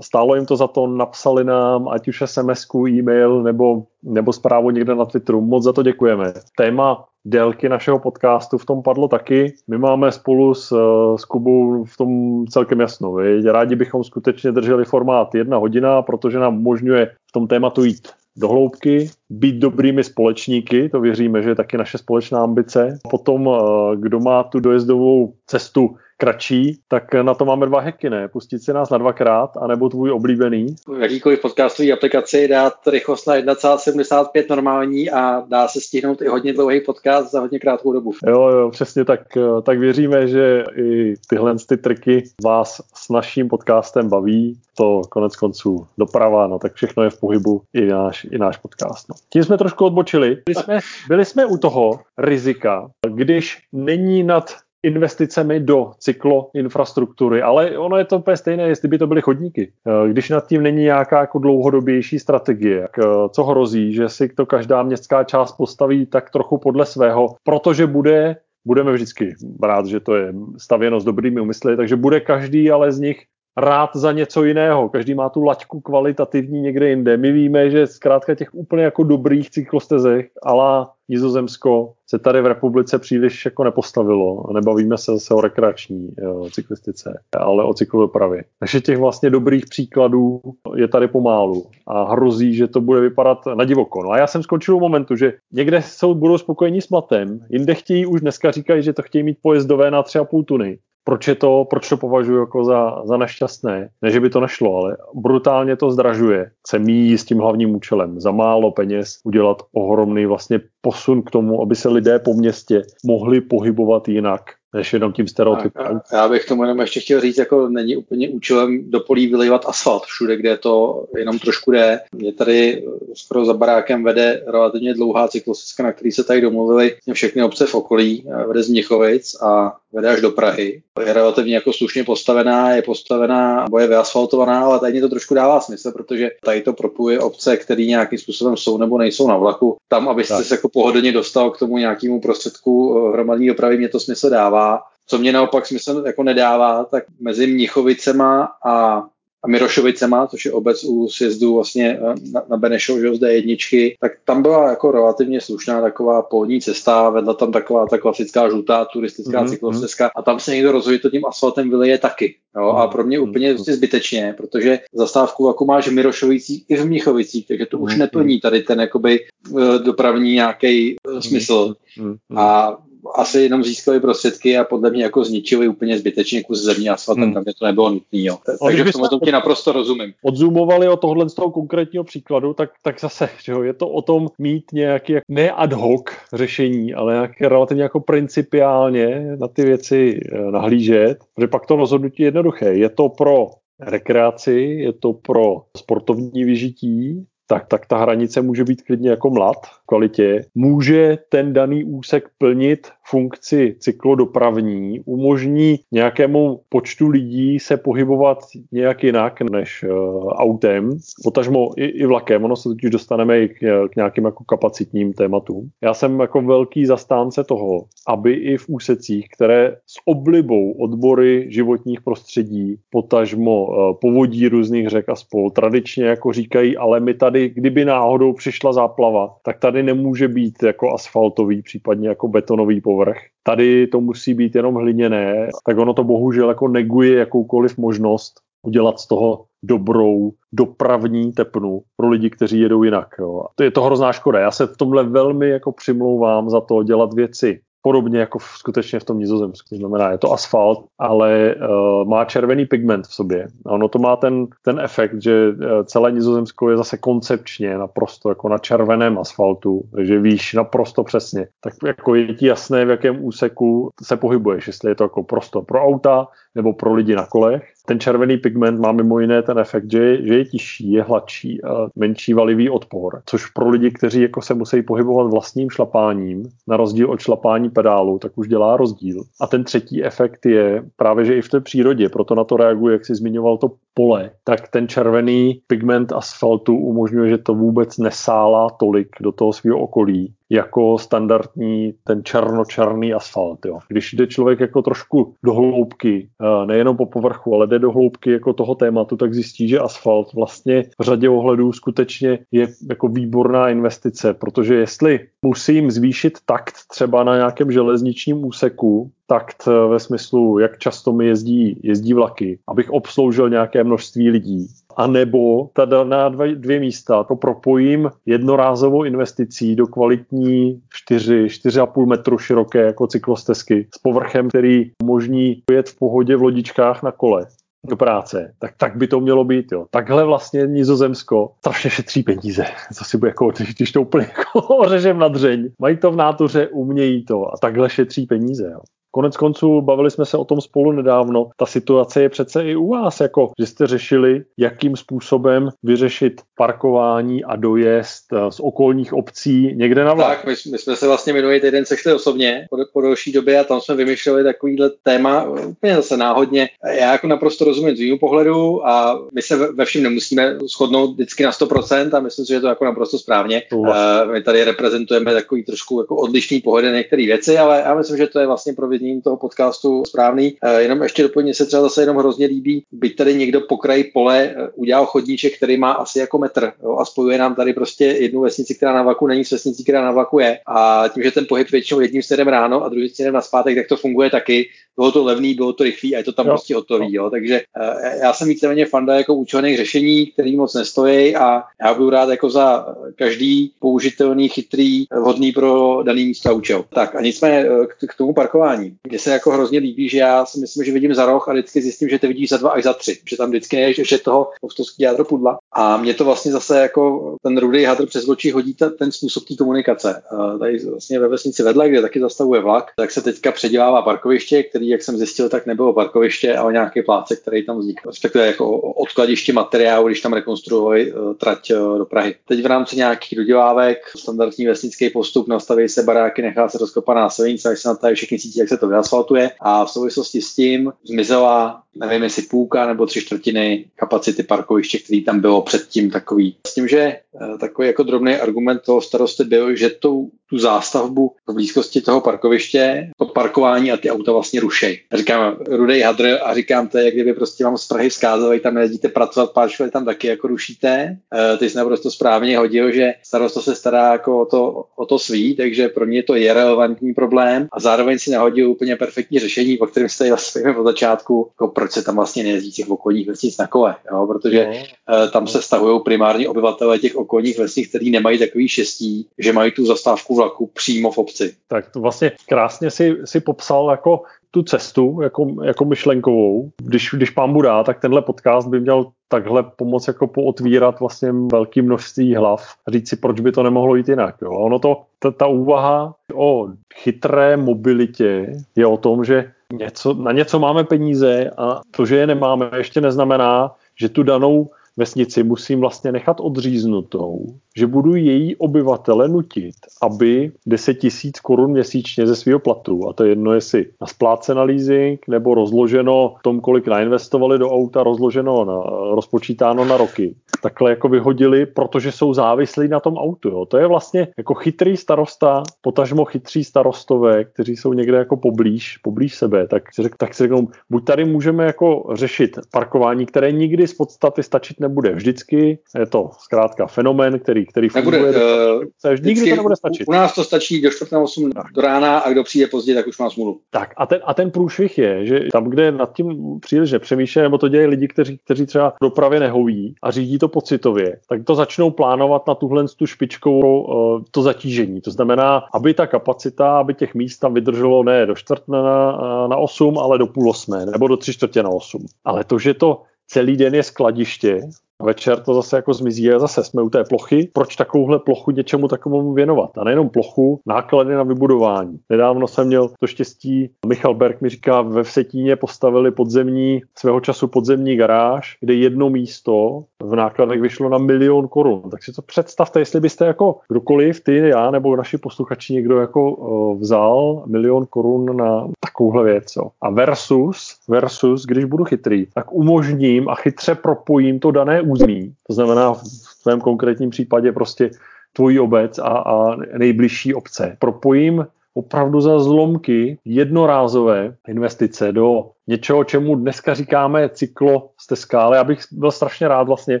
stálo jim to za to, napsali nám, ať už sms e-mail nebo, nebo zprávu někde na Twitteru. Moc za to děkujeme. Téma délky našeho podcastu v tom padlo taky. My máme spolu s, s Kubou v tom celkem jasno. Viď? Rádi bychom skutečně drželi formát jedna hodina, protože nám umožňuje v tom tématu jít do hloubky, být dobrými společníky, to věříme, že je taky naše společná ambice. Potom, eh, kdo má tu dojezdovou cestu kratší, tak na to máme dva heky, ne? Pustit si nás na dvakrát, anebo tvůj oblíbený. V jakýkoliv podcastové aplikaci dát rychlost na 1,75 normální a dá se stihnout i hodně dlouhý podcast za hodně krátkou dobu. Jo, jo, přesně tak, tak věříme, že i tyhle ty triky vás s naším podcastem baví. To konec konců doprava, no tak všechno je v pohybu, i náš, i náš podcast. No. Tím jsme trošku odbočili. Byli jsme, byli jsme u toho rizika, když není nad investicemi do cykloinfrastruktury, ale ono je to úplně stejné, jestli by to byly chodníky. Eh, když nad tím není nějaká jako dlouhodobější strategie, eh, co hrozí, že si to každá městská část postaví tak trochu podle svého, protože bude budeme vždycky brát, že to je stavěno s dobrými úmysly, takže bude každý ale z nich rád za něco jiného. Každý má tu laťku kvalitativní někde jinde. My víme, že zkrátka těch úplně jako dobrých cyklostezech, ale Nizozemsko se tady v republice příliš jako nepostavilo. Nebavíme se zase o rekreační jo, cyklistice, ale o cyklodopravě. Takže těch vlastně dobrých příkladů je tady pomálu a hrozí, že to bude vypadat na divoko. No a já jsem skončil u momentu, že někde jsou, budou spokojení s matem, jinde chtějí už dneska říkají, že to chtějí mít pojezdové na 3,5 tuny proč, je to, proč to považuji jako za, za nešťastné. Ne, že by to nešlo, ale brutálně to zdražuje. Se míjí s tím hlavním účelem. Za málo peněz udělat ohromný vlastně posun k tomu, aby se lidé po městě mohli pohybovat jinak než jenom tím stereotypem. Já bych tomu jenom ještě chtěl říct, jako není úplně účelem do polí vylivat asfalt všude, kde to jenom trošku jde. Je tady skoro za barákem vede relativně dlouhá cyklostezka, na který se tady domluvili všechny obce v okolí, vede z Měchovic a vede až do Prahy. Je relativně jako slušně postavená, je postavená, nebo je vyasfaltovaná, ale tady to trošku dává smysl, protože tady to propuje obce, které nějakým způsobem jsou nebo nejsou na vlaku. Tam, abyste tak. se jako pohodlně dostal k tomu nějakému prostředku eh, hromadní dopravy, mě to smysl dává. Co mě naopak smysl jako nedává, tak mezi Mnichovicema a a Mirošovicema, což je obec u sjezdu vlastně eh, na, na Benešov, že z jedničky, tak tam byla jako relativně slušná taková polní cesta, vedla tam taková ta klasická žlutá turistická mm-hmm. cyklostezka a tam se někdo rozhodně to tím asfaltem vyleje taky. Jo? A pro mě mm-hmm. úplně vlastně zbytečně, protože zastávku jako máš v Mirošovicích i v Mnichovicích, takže to už mm-hmm. neplní tady ten jakoby eh, dopravní nějaký mm-hmm. smysl. Mm-hmm. A asi jenom získali prostředky a podle mě jako zničili úplně zbytečně kus zemní asfaltem, hmm. tam to nebylo nutné. Takže v tom ti naprosto rozumím. Odzoomovali o tohle z toho konkrétního příkladu, tak, tak zase, [laughs] že jo, je to o tom mít nějaký, ne ad hoc řešení, ale nějaké relativně jako principiálně na ty věci eh, nahlížet, protože pak to rozhodnutí je jednoduché. Je to pro rekreaci, je to pro sportovní vyžití, tak, tak ta hranice může být klidně jako mlad v kvalitě. Může ten daný úsek plnit funkci cyklodopravní, umožní nějakému počtu lidí se pohybovat nějak jinak než uh, autem, potažmo i, i vlakem, ono se totiž dostaneme i k, k nějakým jako kapacitním tématům. Já jsem jako velký zastánce toho, aby i v úsecích, které s oblibou odbory životních prostředí, potažmo uh, povodí různých řek a spol, tradičně jako říkají, ale my tady, kdyby náhodou přišla záplava, tak tady nemůže být jako asfaltový, případně jako betonový povrch. Tady to musí být jenom hliněné, tak ono to bohužel jako neguje jakoukoliv možnost udělat z toho dobrou dopravní tepnu pro lidi, kteří jedou jinak. Jo. To je to hrozná škoda. Já se v tomhle velmi jako přimlouvám za to dělat věci podobně jako v, skutečně v tom nizozemsku. To znamená, je to asfalt, ale uh, má červený pigment v sobě. A ono to má ten, ten efekt, že uh, celé Nizozemsko je zase koncepčně naprosto jako na červeném asfaltu, takže víš naprosto přesně. Tak jako je ti jasné, v jakém úseku se pohybuješ, jestli je to jako prostor pro auta nebo pro lidi na kolech. Ten červený pigment má mimo jiné ten efekt, že je, že je tižší, je hladší a menší valivý odpor, což pro lidi, kteří jako se musí pohybovat vlastním šlapáním, na rozdíl od šlapání pedálu, tak už dělá rozdíl. A ten třetí efekt je právě, že i v té přírodě, proto na to reaguje, jak si zmiňoval to pole, tak ten červený pigment asfaltu umožňuje, že to vůbec nesálá tolik do toho svého okolí, jako standardní ten černočerný asfalt. Jo. Když jde člověk jako trošku do hloubky, eh, nejenom po povrchu, ale jde do hloubky jako toho tématu, tak zjistí, že asfalt vlastně v řadě ohledů skutečně je jako výborná investice, protože jestli musím zvýšit takt třeba na nějakém železničním úseku, takt eh, ve smyslu, jak často mi jezdí, jezdí vlaky, abych obsloužil nějaké množství lidí, a nebo ta na dvě, dvě místa to propojím jednorázovou investicí do kvalitní 4, 4,5 metru široké jako cyklostezky s povrchem, který umožní jet v pohodě v lodičkách na kole do práce, tak, tak by to mělo být. Jo. Takhle vlastně Nizozemsko strašně šetří peníze. [laughs] Co si bude jako, když to úplně [laughs] jako řežem na dřeň. Mají to v nátoře, umějí to a takhle šetří peníze. Jo. Konec konců bavili jsme se o tom spolu nedávno. Ta situace je přece i u vás, jako že jste řešili, jakým způsobem vyřešit parkování a dojezd eh, z okolních obcí někde na vlak. Tak, my, my jsme se vlastně minulý týden sešli osobně po, po delší době a tam jsme vymýšleli takovýhle téma úplně zase náhodně. Já jako naprosto rozumím z pohledu a my se ve všem nemusíme shodnout vždycky na 100% a myslím si, že je to jako naprosto správně. Uh, my tady reprezentujeme takový trošku jako odlišný pohled na některé věci, ale já myslím, že to je vlastně pro znění toho podcastu správný. Eh, jenom ještě doplně se třeba zase jenom hrozně líbí, byť tady někdo po kraji pole eh, udělal chodníček, který má asi jako metr jo, a spojuje nám tady prostě jednu vesnici, která na vlaku není s vesnicí, která na vlaku je. A tím, že ten pohyb většinou jedním směrem ráno a druhým směrem na zpátek, tak to funguje taky. Bylo to levný, bylo to rychlý a je to tam jo. prostě hotový. Jo. Takže uh, já jsem víceméně fanda jako účelných řešení, který moc nestojí a já budu rád jako za každý použitelný, chytrý, vhodný pro daný místo a účel. Tak a nicméně k, k tomu parkování. Mně se jako hrozně líbí, že já si myslím, že vidím za roh a vždycky zjistím, že ty vidíš za dva až za tři, že tam vždycky je že toho ovstovský jádro pudla. A mě to vlastně zase jako ten rudý hadr přes oči hodí ta, ten způsob té komunikace. Uh, tady vlastně ve vesnici vedle, kde taky zastavuje vlak, tak se teďka předělává parkoviště, který, jak jsem zjistil, tak nebylo parkoviště, ale nějaký pláce, který tam vznikl. Respektive jako odkladiště materiálu, když tam rekonstruovali uh, trať uh, do Prahy. Teď v rámci nějakých dodělávek, standardní vesnický postup, nastaví se baráky, nechá se rozkopaná silnice, až se na tady všichni cítí, jak se to vyasfaltuje a v souvislosti s tím zmizela, nevím jestli půlka nebo tři čtvrtiny kapacity parkoviště, který tam bylo předtím takový. S tím, že eh, takový jako drobný argument toho starosty byl, že tu, tu zástavbu v blízkosti toho parkoviště, to parkování a ty auta vlastně rušej. Říkám rudej hadr a říkám to, jak kdyby prostě vám z Prahy vzkázali, tam nejezdíte pracovat, pár tam taky jako rušíte. Eh, ty jsi naprosto správně hodil, že starosta se stará jako o to, o to svý, takže pro mě to je relevantní problém a zároveň si nahodil úplně perfektní řešení, o kterém jste vlastně od začátku, jako proč se tam vlastně nejezdí těch okolních vesnic na kole, jo? protože no. tam se stahují primární obyvatele těch okolních vesnic, kteří nemají takový štěstí, že mají tu zastávku vlaku přímo v obci. Tak to vlastně krásně si, si popsal jako tu cestu jako, jako myšlenkovou. Když, když pán Budá, tak tenhle podcast by měl takhle pomoct jako pootvírat vlastně velké množství hlav a říct si, proč by to nemohlo jít jinak. Jo. A ono to, ta, ta úvaha o chytré mobilitě je o tom, že něco, na něco máme peníze a to, že je nemáme, ještě neznamená, že tu danou vesnici musím vlastně nechat odříznutou, že budu její obyvatele nutit, aby 10 tisíc korun měsíčně ze svého platu, a to je jedno jestli na spláce na leasing, nebo rozloženo v tom, kolik nainvestovali do auta, rozloženo, na, rozpočítáno na roky, takhle jako vyhodili, protože jsou závislí na tom autu. Jo. To je vlastně jako chytrý starosta, potažmo chytří starostové, kteří jsou někde jako poblíž, poblíž sebe, tak si, řek, tak si řeknou, buď tady můžeme jako řešit parkování, které nikdy z podstaty stačit nebude. Vždycky je to zkrátka fenomén, který, který nebude, funguje. Uh, nikdy to nebude stačit. U, u nás to stačí do 4 na 8 tak. do rána a kdo přijde pozdě, tak už má smůlu. Tak a ten, a ten průšvih je, že tam, kde nad tím příliš nepřemýšlí, nebo to dělají lidi, kteří, kteří třeba dopravě nehoví a řídí to pocitově, tak to začnou plánovat na tuhle tu špičkou uh, to zatížení. To znamená, aby ta kapacita, aby těch míst tam vydrželo ne do čtvrt na, na 8, ale do půl osmé, nebo do tři čtvrtě na 8. Ale to, že to celý den je skladiště, večer to zase jako zmizí a zase jsme u té plochy. Proč takovouhle plochu něčemu takovému věnovat? A nejenom plochu, náklady na vybudování. Nedávno jsem měl to štěstí, Michal Berg mi říká, ve Vsetíně postavili podzemní, svého času podzemní garáž, kde jedno místo v nákladech vyšlo na milion korun. Tak si to představte, jestli byste jako kdokoliv, ty, já nebo naši posluchači někdo jako vzal milion korun na takovouhle věc. Jo. A versus, versus, když budu chytrý, tak umožním a chytře propojím to dané území, to znamená v tvém konkrétním případě prostě tvojí obec a, a nejbližší obce. Propojím opravdu za zlomky jednorázové investice do něčeho, čemu dneska říkáme cyklo stezka, ale já bych byl strašně rád vlastně,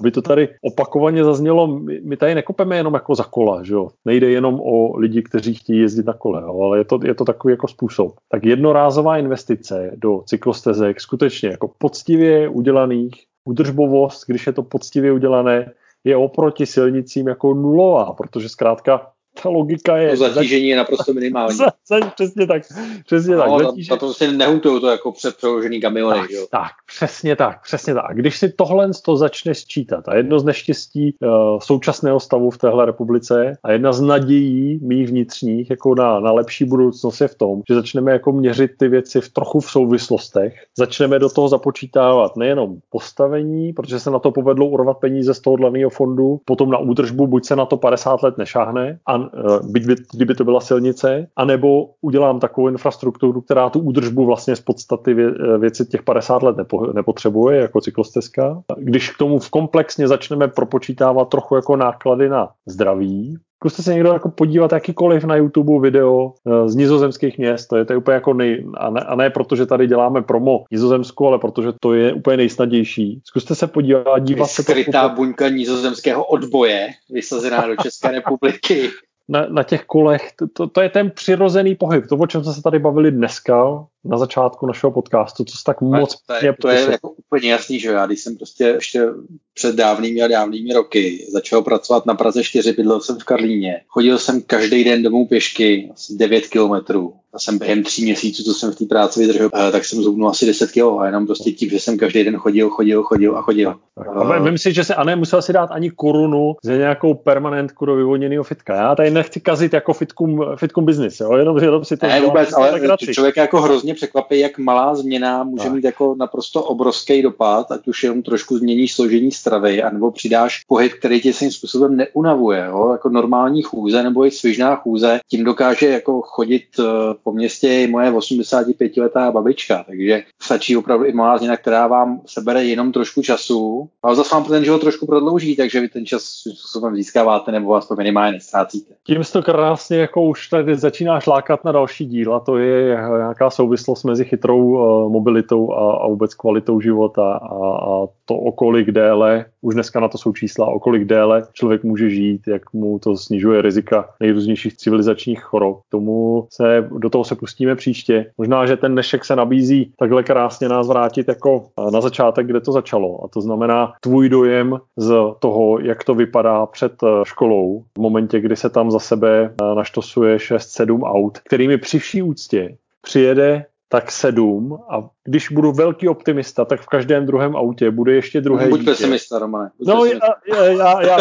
aby to tady opakovaně zaznělo. My tady nekopeme jenom jako za kola, že jo? Nejde jenom o lidi, kteří chtějí jezdit na kole, jo? ale je to, je to takový jako způsob. Tak jednorázová investice do cyklostezek skutečně jako poctivě udělaných udržbovost, když je to poctivě udělané, je oproti silnicím jako nulová, protože zkrátka ta logika je... To zatížení je naprosto [laughs] minimální. Za, za, přesně tak. Přesně no, tak. Zatíže... To prostě nehutují to jako před přeložený kamiony. Tak, jo. tak, přesně tak, přesně tak. Když si tohle to začne sčítat a jedno z neštěstí uh, současného stavu v téhle republice a jedna z nadějí mých vnitřních jako na, na lepší budoucnost je v tom, že začneme jako měřit ty věci v trochu v souvislostech. Začneme do toho započítávat nejenom postavení, protože se na to povedlo urvat peníze z toho daného fondu, potom na údržbu, buď se na to 50 let nešáhne a Eh, byť by, kdyby to byla silnice, anebo udělám takovou infrastrukturu, která tu údržbu vlastně z podstaty vě, eh, věci těch 50 let nepo, nepotřebuje, jako cyklostezka. Když k tomu v komplexně začneme propočítávat trochu jako náklady na zdraví, Zkuste se někdo jako podívat jakýkoliv na YouTube video eh, z nizozemských měst, to je, to je úplně jako nej, a ne, a ne proto, že tady děláme promo nizozemsku, ale protože to je úplně nejsnadnější. Zkuste se podívat, dívat se. Skrytá buňka nizozemského odboje, vysazená do České republiky [laughs] na, na těch kolech, to, to, je ten přirozený pohyb, to, o čem jsme se tady bavili dneska, na začátku našeho podcastu, co se tak moc... To je, to je jako úplně jasný, že já, když jsem prostě ještě před dávnými a dávnými roky začal pracovat na Praze 4, bydlel jsem v Karlíně, chodil jsem každý den domů pěšky, asi 9 kilometrů, a jsem během tří měsíců, co jsem v té práci vydržel, eh, tak jsem zhubnul asi 10 kg a jenom prostě tím, že jsem každý den chodil, chodil, chodil a chodil. A vím si, že se a nemusel si dát ani korunu za nějakou permanentku do vyvodněného fitka. Já tady nechci kazit jako fitkum, fitkum business, jo? Jenom, jenom si to ne, vůbec, ale člověk jako hrozně překvapí, jak malá změna může tak. mít jako naprosto obrovský dopad, ať už jenom trošku změníš složení stravy, anebo přidáš pohyb, který tě svým způsobem neunavuje. Jo? Jako normální chůze nebo i svižná chůze, tím dokáže jako chodit eh, po městě i moje 85-letá babička, takže stačí opravdu i malá změna, která vám sebere jenom trošku času, ale zase vám ten život trošku prodlouží, takže vy ten čas způsobem získáváte nebo vás to minimálně nestrácíte. Tím to krásně jako už tady začínáš lákat na další díl a to je nějaká souvislost mezi chytrou uh, mobilitou a, a vůbec kvalitou života a, a to okolik déle, už dneska na to jsou čísla, okolik déle člověk může žít, jak mu to snižuje rizika nejrůznějších civilizačních chorob. Tomu se, do toho se pustíme příště. Možná, že ten dnešek se nabízí takhle krásně nás vrátit jako na začátek, kde to začalo. A to znamená tvůj dojem z toho, jak to vypadá před eh, školou, v momentě, kdy se tam za sebe eh, naštosuje 6-7 aut, kterými při vší úctě přijede tak sedm a když budu velký optimista, tak v každém druhém autě bude ještě druhé Buď pesimista, Romane. Buď no, pesimista. Já, já, já,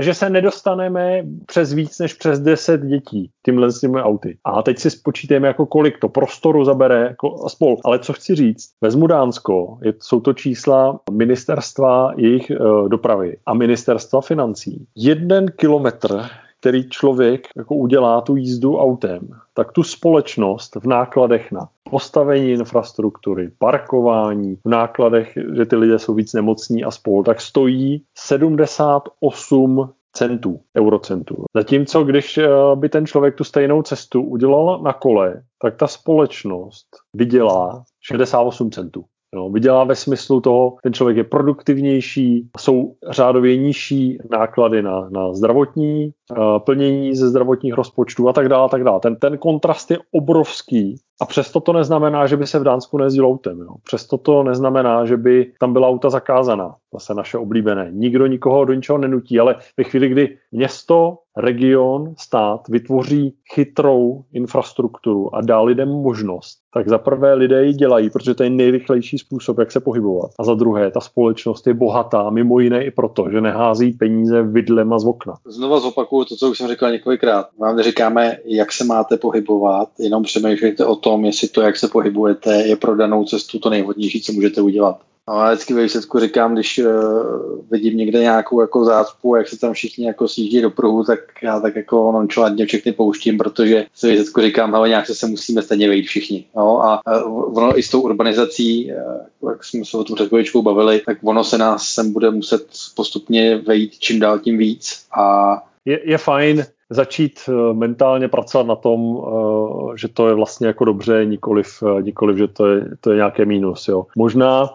že se nedostaneme přes víc než přes 10 dětí tímhle s těmi auty. A teď si spočítejme, jako kolik to prostoru zabere jako a spol. Ale co chci říct, vezmu Dánsko, je, jsou to čísla ministerstva jejich uh, dopravy a ministerstva financí. Jeden kilometr který člověk jako udělá tu jízdu autem, tak tu společnost v nákladech na postavení infrastruktury, parkování, v nákladech, že ty lidé jsou víc nemocní a spol, tak stojí 78 centů, eurocentů. Zatímco když eh, by ten člověk tu stejnou cestu udělal na kole, tak ta společnost vydělá 68 centů. No, vydělá ve smyslu toho, ten člověk je produktivnější, jsou řádově nižší náklady na, na zdravotní, uh, plnění ze zdravotních rozpočtů a tak dále, tak dále. Ten, ten kontrast je obrovský a přesto to neznamená, že by se v Dánsku nejezdilo autem. Jo. Přesto to neznamená, že by tam byla auta zakázaná. Zase naše oblíbené. Nikdo nikoho do ničeho nenutí, ale ve chvíli, kdy město, region, stát vytvoří chytrou infrastrukturu a dá lidem možnost, tak za prvé lidé ji dělají, protože to je nejrychlejší způsob, jak se pohybovat. A za druhé, ta společnost je bohatá, mimo jiné i proto, že nehází peníze vidlema z okna. Znova zopakuju to, co už jsem říkal několikrát. Vám neříkáme, jak se máte pohybovat, jenom přemýšlejte o tom, jestli to, jak se pohybujete, je pro danou cestu to nejhodnější, co můžete udělat. No, a vždycky ve výsledku říkám, když uh, vidím někde nějakou jako zácpu, jak se tam všichni jako sjíždí do pruhu, tak já tak jako nonchalantně všechny pouštím, protože se výsledku říkám, ale nějak se, se musíme stejně vejít všichni. No, a uh, ono i s tou urbanizací, uh, jak jsme se o tom před bavili, tak ono se nás sem bude muset postupně vejít čím dál tím víc. A je, je fajn začít mentálně pracovat na tom, že to je vlastně jako dobře, nikoliv, nikoliv že to je, to je nějaké mínus. Jo. Možná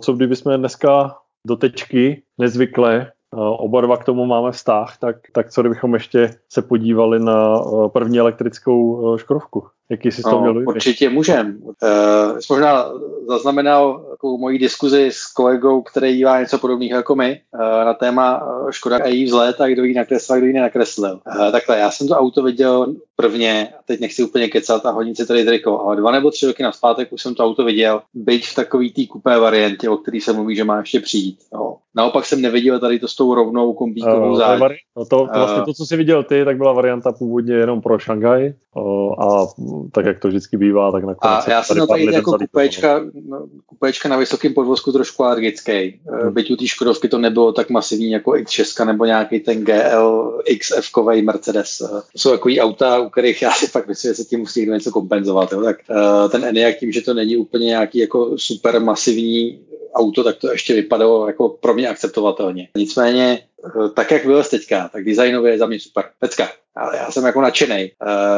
co kdyby jsme dneska do tečky nezvykle oba dva k tomu máme vztah, tak, tak co kdybychom ještě se podívali na první elektrickou škodovku? Jaký jsi to no, měl Určitě můžem. Uh, jsi možná zaznamenal takovou moji diskuzi s kolegou, který dělá něco podobného jako my, uh, na téma Škoda a její vzlet a kdo ji nakreslil a kdo ji nenakreslil. Uh, takhle, já jsem to auto viděl prvně, a teď nechci úplně kecat a hodit si tady triko, ale dva nebo tři roky na zpátek už jsem to auto viděl, byť v takový té kupé variantě, o který se mluví, že má ještě přijít. Jo. Naopak jsem neviděl tady to s tou rovnou kombíkovou uh, záď. No to, to, vlastně to, co jsi viděl ty, tak byla varianta původně jenom pro Šanghaj uh, a tak jak to vždycky bývá, tak nakonec... A já jsem na tady jako kupečka, no, kupečka na vysokém podvozku trošku alergický. Hmm. Byť u té Škodovky to nebylo tak masivní jako X6 nebo nějaký ten GL XF-kový Mercedes. To jsou takový auta, u kterých já si fakt myslím, že se tím musí něco kompenzovat. Jo. Tak uh, ten Enyaq tím, že to není úplně nějaký jako super masivní auto, tak to ještě vypadalo jako pro mě akceptovatelně. Nicméně, eh, tak jak vylez teďka, tak designově je za mě super. Pecka já, já jsem jako nadšený.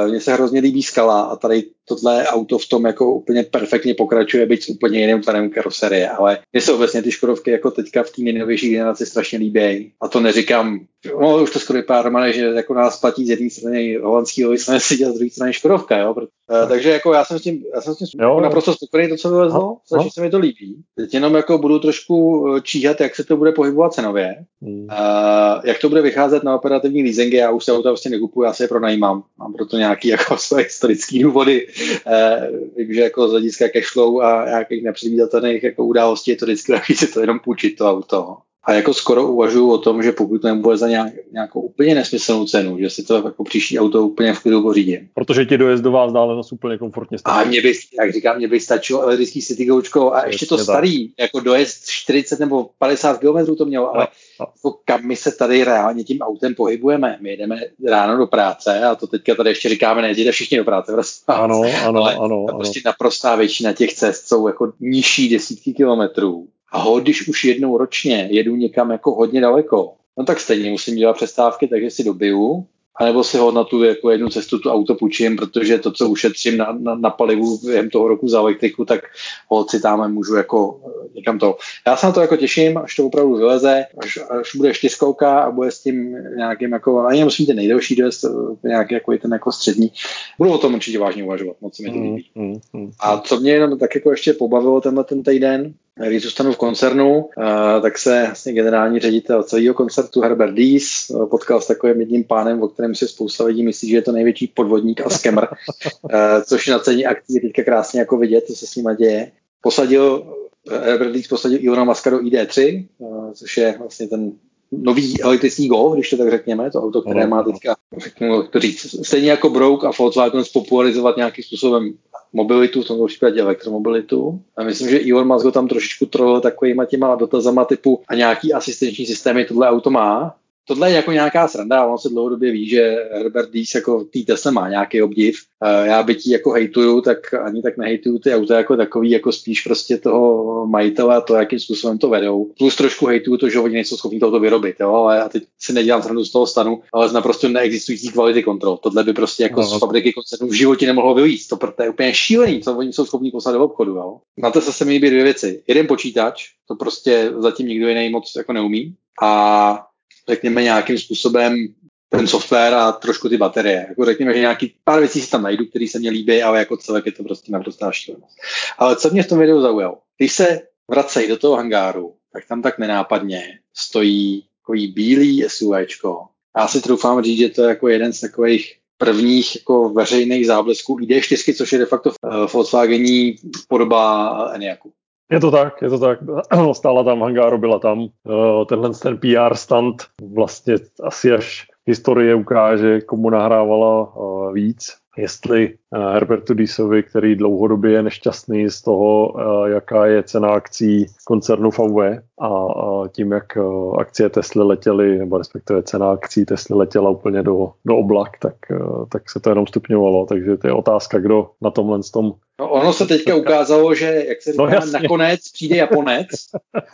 Uh, Mně se hrozně líbí skala a tady tohle auto v tom jako úplně perfektně pokračuje, byť s úplně jiným tvarem karoserie, ale mně se obecně ty Škodovky jako teďka v té nejnovější generaci strašně líbí. A to neříkám, no už to skoro vypadá Romane, že jako nás platí z jedné strany holandský jsme si dělat z druhé strany Škodovka, jo? Proto, uh, takže jako já jsem s tím, já jsem s tím jo, jako naprosto spokojený, to, co vyvezlo, strašně se mi to líbí. Teď jenom jako budu trošku eh, číhat, jak se to bude pohybovat cenově, hmm. Uh, jak to bude vycházet na operativní leasingy, já už se auta vlastně nekupuju, já se je pronajímám. Mám proto nějaký [laughs] jako své historické důvody. Eh, vím, že jako z hlediska cashflow a nějakých nepředvídatelných jako událostí je to vždycky takový si to jenom půjčit to auto. A jako skoro uvažuji o tom, že pokud to nebude za nějak, nějakou úplně nesmyslnou cenu, že si to jako příští auto úplně v klidu pořídím. Protože ti dojezdová vzdálenost úplně komfortně stačí. A mě by, jak říkám, mě by stačilo elektrický City Goučko a ještě to starý, tak. jako dojezd 40 nebo 50 km to mělo, ale a, a. Jako kam my se tady reálně tím autem pohybujeme. My jedeme ráno do práce a to teďka tady ještě říkáme, nejde všichni do práce. Prostě. Ano, ano, ale ano. Prostě ano. naprostá většina těch cest jsou jako nižší desítky kilometrů a ho, když už jednou ročně jedu někam jako hodně daleko, no tak stejně musím dělat přestávky, takže si dobiju, anebo si ho na tu jako jednu cestu tu auto půjčím, protože to, co ušetřím na, na, na palivu během toho roku za elektriku, tak ho si tam můžu jako eh, někam to. Já se na to jako těším, až to opravdu vyleze, až, až bude čtyřkouka a bude s tím nějakým jako, ani musím ten nejdelší dojezd, eh, nějaký jako ten jako střední. Budu o tom určitě vážně uvažovat, moc se mi to líbí. Mm, mm, mm, a co mě jenom tak jako ještě pobavilo tenhle ten týden, když zůstanu v koncernu, tak se vlastně generální ředitel celého koncertu Herbert Dees potkal s takovým jedním pánem, o kterém si spousta lidí myslí, že je to největší podvodník a skemr, což na ceně akcí je teďka krásně jako vidět, co se s nima děje. Posadil Herbert Dees posadil Ilona Maska do ID3, což je vlastně ten nový elektrický Golf, když to tak řekněme, to auto, které má teďka, řeknu, to říct, stejně jako Brouk a Volkswagen spopularizovat nějakým způsobem mobilitu, v tomto případě elektromobilitu. A myslím, že Elon Musk ho tam trošičku trolil takovýma těma dotazama typu a nějaký asistenční systémy tohle auto má, tohle je jako nějaká sranda, on se dlouhodobě ví, že Herbert Dies jako tý Tesla má nějaký obdiv. Já by ti jako hejtuju, tak ani tak nehejtuju ty auta jako takový, jako spíš prostě toho majitele a to, jakým způsobem to vedou. Plus trošku hejtuju to, že oni nejsou schopni to vyrobit, jo, ale já teď si nedělám srandu z toho stanu, ale z naprosto neexistující kvality kontrol. Tohle by prostě jako no. z fabriky koncernu v životě nemohlo vyjít. To, to je úplně šílený, co oni jsou schopni poslat do obchodu. Jo. Na to se mi líbí dvě věci. Jeden počítač, to prostě zatím nikdo jiný moc jako neumí. A řekněme, nějakým způsobem ten software a trošku ty baterie. Jako řekněme, že nějaký pár věcí si tam najdu, které se mě líbí, ale jako celek je to prostě naprostá šílenost. Ale co mě v tom videu zaujalo? Když se vracejí do toho hangáru, tak tam tak nenápadně stojí takový bílý SUVčko. Já si troufám říct, že to je jako jeden z takových prvních jako veřejných záblesků ID4, což je de facto Volkswagení podoba Eniaku. Je to tak, je to tak. [clears throat] Stála tam hangáru, byla tam. Eh, tenhle ten PR stand vlastně asi až historie ukáže, komu nahrávala eh, víc. Jestli eh, Herbertu Disovi, který dlouhodobě je nešťastný z toho, eh, jaká je cena akcí koncernu VW a tím, jak akcie Tesly letěly, nebo respektive cena akcí Tesly letěla úplně do, do oblak, tak, tak se to jenom stupňovalo. Takže to je otázka, kdo na tomhle tom No, ono se teďka ukázalo, že jak se no, říká, no, nakonec přijde Japonec,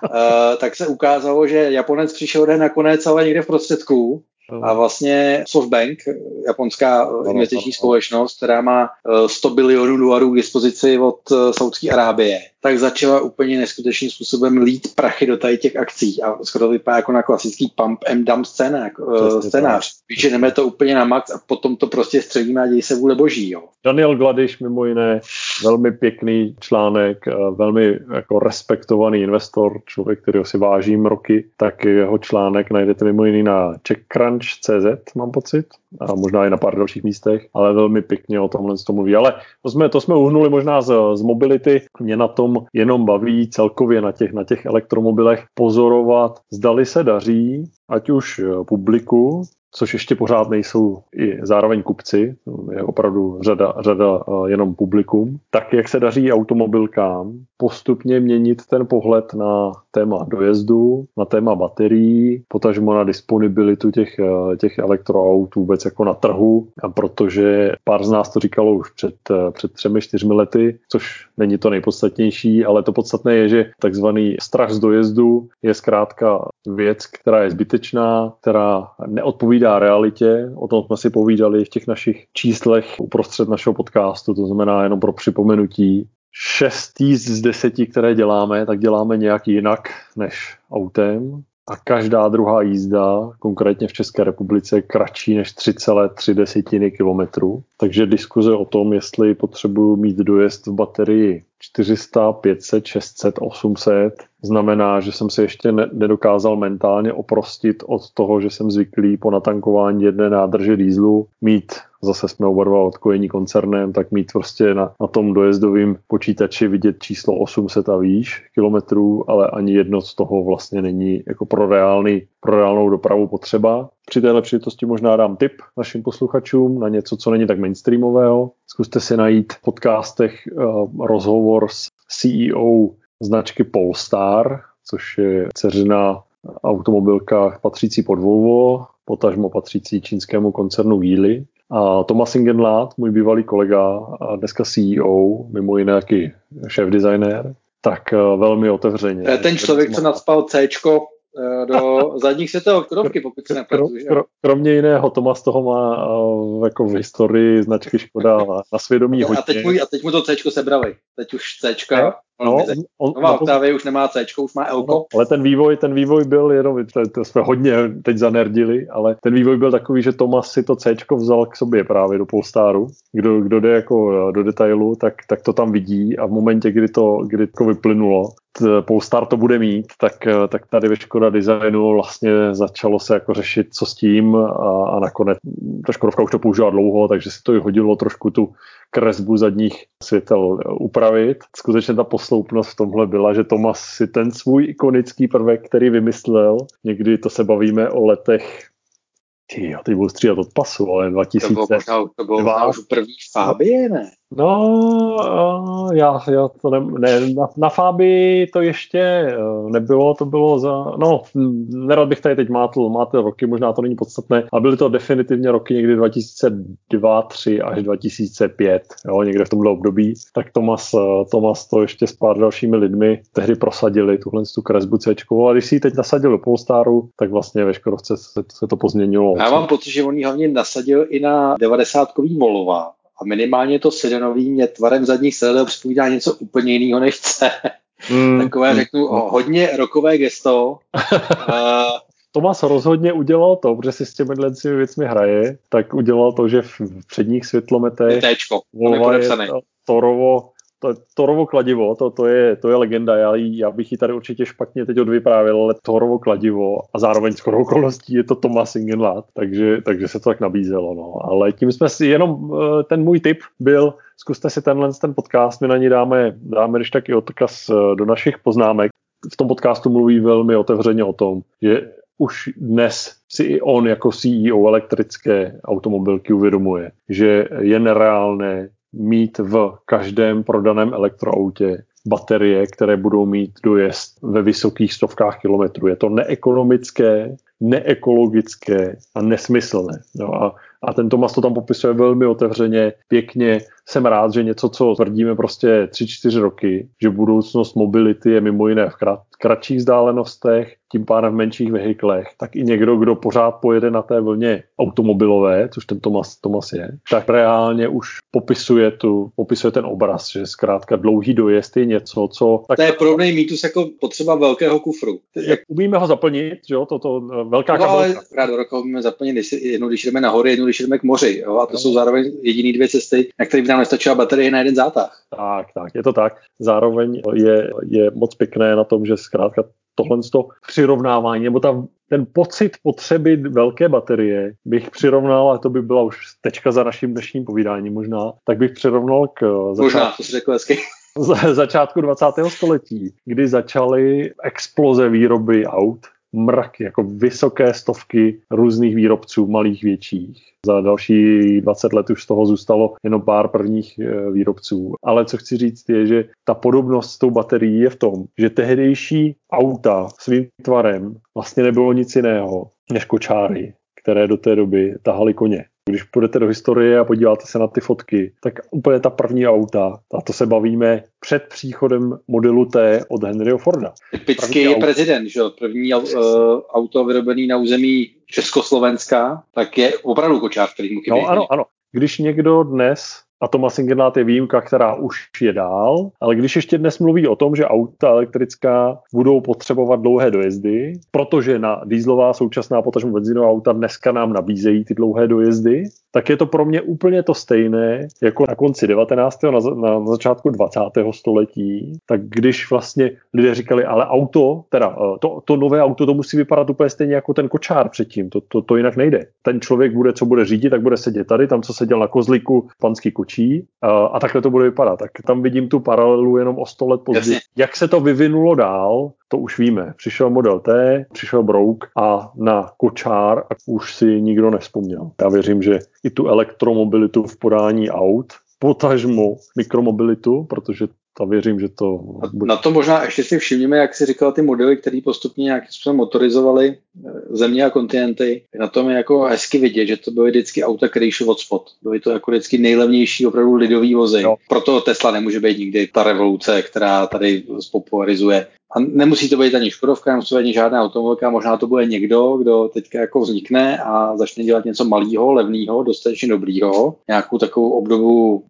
uh, [laughs] tak se ukázalo, že Japonec přišel den nakonec, ale někde v prostředku a vlastně SoftBank, japonská investiční společnost, která má 100 bilionů dolarů k dispozici od eh, Saudské Arábie, tak začala úplně neskutečným způsobem lít prachy do tady těch akcí a skoro to vypadá jako na klasický pump and dump scénář. Uh, scénář. Vyženeme to úplně na max a potom to prostě střelíme a děj se vůle boží. Jo. Daniel Gladiš mimo jiné, velmi pěkný článek, eh, velmi jako respektovaný investor, člověk, kterého si vážím roky, tak jeho článek najdete mimo jiný na CheckCrunch.cz, mám pocit, a možná i na pár dalších místech, ale velmi pěkně o tomhle to mluví. Ale to jsme, to jsme uhnuli možná z, z mobility. Mě na tom jenom baví celkově na těch, na těch elektromobilech pozorovat, zdali se daří, ať už publiku, což ještě pořád nejsou i zároveň kupci, je opravdu řada, řada eh, jenom publikum, tak jak se daří automobilkám postupně měnit ten pohled na téma dojezdu, na téma baterií, potažmo na disponibilitu těch, eh, těch elektroaut vůbec jako na trhu, a protože pár z nás to říkalo už před, eh, před třemi, čtyřmi lety, což není to nejpodstatnější, ale to podstatné je, že takzvaný strach z dojezdu je zkrátka věc, která je zbytečná, která neodpovídá realitě. O tom jsme si povídali v těch našich číslech uprostřed našeho podcastu, to znamená jenom pro připomenutí. Šest z deseti, které děláme, tak děláme nějak jinak než autem a každá druhá jízda, konkrétně v České republice, kratší než 3,3 desetiny kilometru. Takže diskuze o tom, jestli potřebuju mít dojezd v baterii 400, 500, 600, 800, znamená, že jsem se ještě nedokázal mentálně oprostit od toho, že jsem zvyklý po natankování jedné nádrže dýzlu mít zase jsme oba dva odkojení koncernem, tak mít prostě na, na tom dojezdovém počítači vidět číslo 800 a výš kilometrů, ale ani jedno z toho vlastně není jako pro, reálný, pro reálnou dopravu potřeba. Při téhle příležitosti možná dám tip našim posluchačům na něco, co není tak mainstreamového. Zkuste si najít v podcastech uh, rozhovor s CEO značky Polestar, což je dceřina automobilka patřící pod Volvo, potažmo patřící čínskému koncernu Geely. A Thomas Ingenlath, můj bývalý kolega a dneska CEO, mimo jiné taky šéf designer, tak eh, velmi otevřeně. To je ten člověk, co nadspal C eh, do [laughs] zadních světové okrovky, pokud se nepletu. Kromě jiného, Tomas toho má uh, jako v historii značky Škoda na svědomí hodně. A teď, mu, a teď mu to C sebrali. Teď už C No, on, Nová no, Octavia už nemá C, už má L. No, ale ten vývoj, ten vývoj byl jenom, to, to jsme hodně teď zanerdili, ale ten vývoj byl takový, že Tomas si to C vzal k sobě právě do Polestaru. Kdo, kdo jde jako do detailu, tak, tak to tam vidí a v momentě, kdy to, kdy to vyplynulo, Polestar to bude mít, tak, tak tady ve Škoda designu vlastně začalo se jako řešit, co s tím a, a nakonec ta Škodovka už to používá dlouho, takže si to i hodilo trošku tu kresbu zadních světel upravit. Skutečně ta posloupnost v tomhle byla, že Tomas si ten svůj ikonický prvek, který vymyslel, někdy to se bavíme o letech ty, ty budu střídat od pasu, ale 2000. To bylo možná, to bylo možná už první Fabie, ne? No, já, já to ne, ne na, na Fabii to ještě eh, nebylo, to bylo za, no, nerad bych tady teď mátl, máte roky, možná to není podstatné, a byly to definitivně roky někdy 2002, 3 až 2005, jo, někde v tomhle období, tak Tomas, eh, Tomas to ještě s pár dalšími lidmi tehdy prosadili, tuhle tu kresbu C, a když si ji teď nasadil do Polestaru, tak vlastně ve Škodovce se, se to pozměnilo. Já mám pocit, že on ji hlavně nasadil i na 90-kový Volova, a minimálně to sedanový mě tvarem zadních sedadel připomíná něco úplně jiného než C. Mm. Takové, mm. řeknu, o, hodně rokové gesto. [laughs] uh, Tomas rozhodně udělal to, protože si s těmi věcmi hraje, tak udělal to, že v předních světlometech Volva je Torovo to, Torovo kladivo, to, to, je, to je legenda, já, já bych ji tady určitě špatně teď odvyprávěl, ale Torovo kladivo a zároveň skoro okolností je to Thomas Ingenlad, takže, takže se to tak nabízelo. No. Ale tím jsme si, jenom eh, ten můj tip byl, zkuste si tenhle ten podcast, my na ní dáme, dáme když taky odkaz eh, do našich poznámek. V tom podcastu mluví velmi otevřeně o tom, že už dnes si i on jako CEO elektrické automobilky uvědomuje, že je nereálné mít v každém prodaném elektroautě baterie, které budou mít dojezd ve vysokých stovkách kilometrů. Je to neekonomické, neekologické a nesmyslné. No a, a ten Tomas to tam popisuje velmi otevřeně, pěkně. Jsem rád, že něco, co tvrdíme prostě 3-4 roky, že budoucnost mobility je mimo jiné v krat, kratších vzdálenostech, tím pádem v menších vehiklech, tak i někdo, kdo pořád pojede na té vlně automobilové, což ten Tomas, Tomas je, tak reálně už popisuje, tu, popisuje ten obraz, že zkrátka dlouhý dojezd je něco, co... Tak, to je podobný mýtus jako potřeba velkého kufru. Jak umíme ho zaplnit, že jo, to, to velká no, ale rád do roka umíme zaplnit, jednou, když jdeme na hory, jednou, když jdeme k moři, jo, a to no. jsou zároveň jediné dvě cesty, na kterých by nám nestačila baterie na jeden zátah. Tak, tak, je to tak. Zároveň je, je moc pěkné na tom, že zkrátka tohle to přirovnávání, nebo ta, ten pocit potřeby velké baterie bych přirovnal, a to by byla už tečka za naším dnešním povídáním možná, tak bych přirovnal k začátku, možná, to si řekl hezky. [laughs] začátku 20. století, kdy začaly exploze výroby aut, mrak, jako vysoké stovky různých výrobců, malých, větších. Za další 20 let už z toho zůstalo jenom pár prvních eh, výrobců. Ale co chci říct je, že ta podobnost s tou baterií je v tom, že tehdejší auta svým tvarem vlastně nebylo nic jiného než kočáry, které do té doby tahali koně. Když půjdete do historie a podíváte se na ty fotky, tak úplně ta první auta, a to se bavíme před příchodem modelu T od Henryho Forda. Typický je prezident, že První uh, auto vyrobený na území Československa, tak je opravdu kočár, který mu No ano, ano. Když někdo dnes a Thomas Ingenlath je výjimka, která už je dál, ale když ještě dnes mluví o tom, že auta elektrická budou potřebovat dlouhé dojezdy, protože na dýzlová současná potažmo benzinová auta dneska nám nabízejí ty dlouhé dojezdy, tak je to pro mě úplně to stejné jako na konci 19. na, na, na začátku 20. století, tak když vlastně lidé říkali, ale auto, teda eh, to, to nové auto, to musí vypadat úplně stejně jako ten kočár předtím, to, to, to jinak nejde. Ten člověk bude, co bude řídit, tak bude sedět tady, tam, co seděl na kozliku, panský kočí a, a takhle to bude vypadat. Tak tam vidím tu paralelu jenom o 100 let později. Jak se to vyvinulo dál, to už víme. Přišel model T, přišel Brouk a na kočár a už si nikdo nespomněl. Já věřím, že i tu elektromobilitu v podání aut, potažmo mikromobilitu, protože a věřím, že to... Bude... Na to možná ještě si všimněme, jak si říkal, ty modely, které postupně nějakým způsobem motorizovaly eh, země a kontinenty. Na tom je jako hezky vidět, že to byly vždycky auta, které šly od spod. Byly to jako vždycky nejlevnější opravdu lidový vozy. No. Proto Tesla nemůže být nikdy ta revoluce, která tady spopularizuje a nemusí to být ani Škodovka, nemusí to být ani žádná automobilka, možná to bude někdo, kdo teďka jako vznikne a začne dělat něco malého, levného, dostatečně dobrýho, nějakou takovou obdobu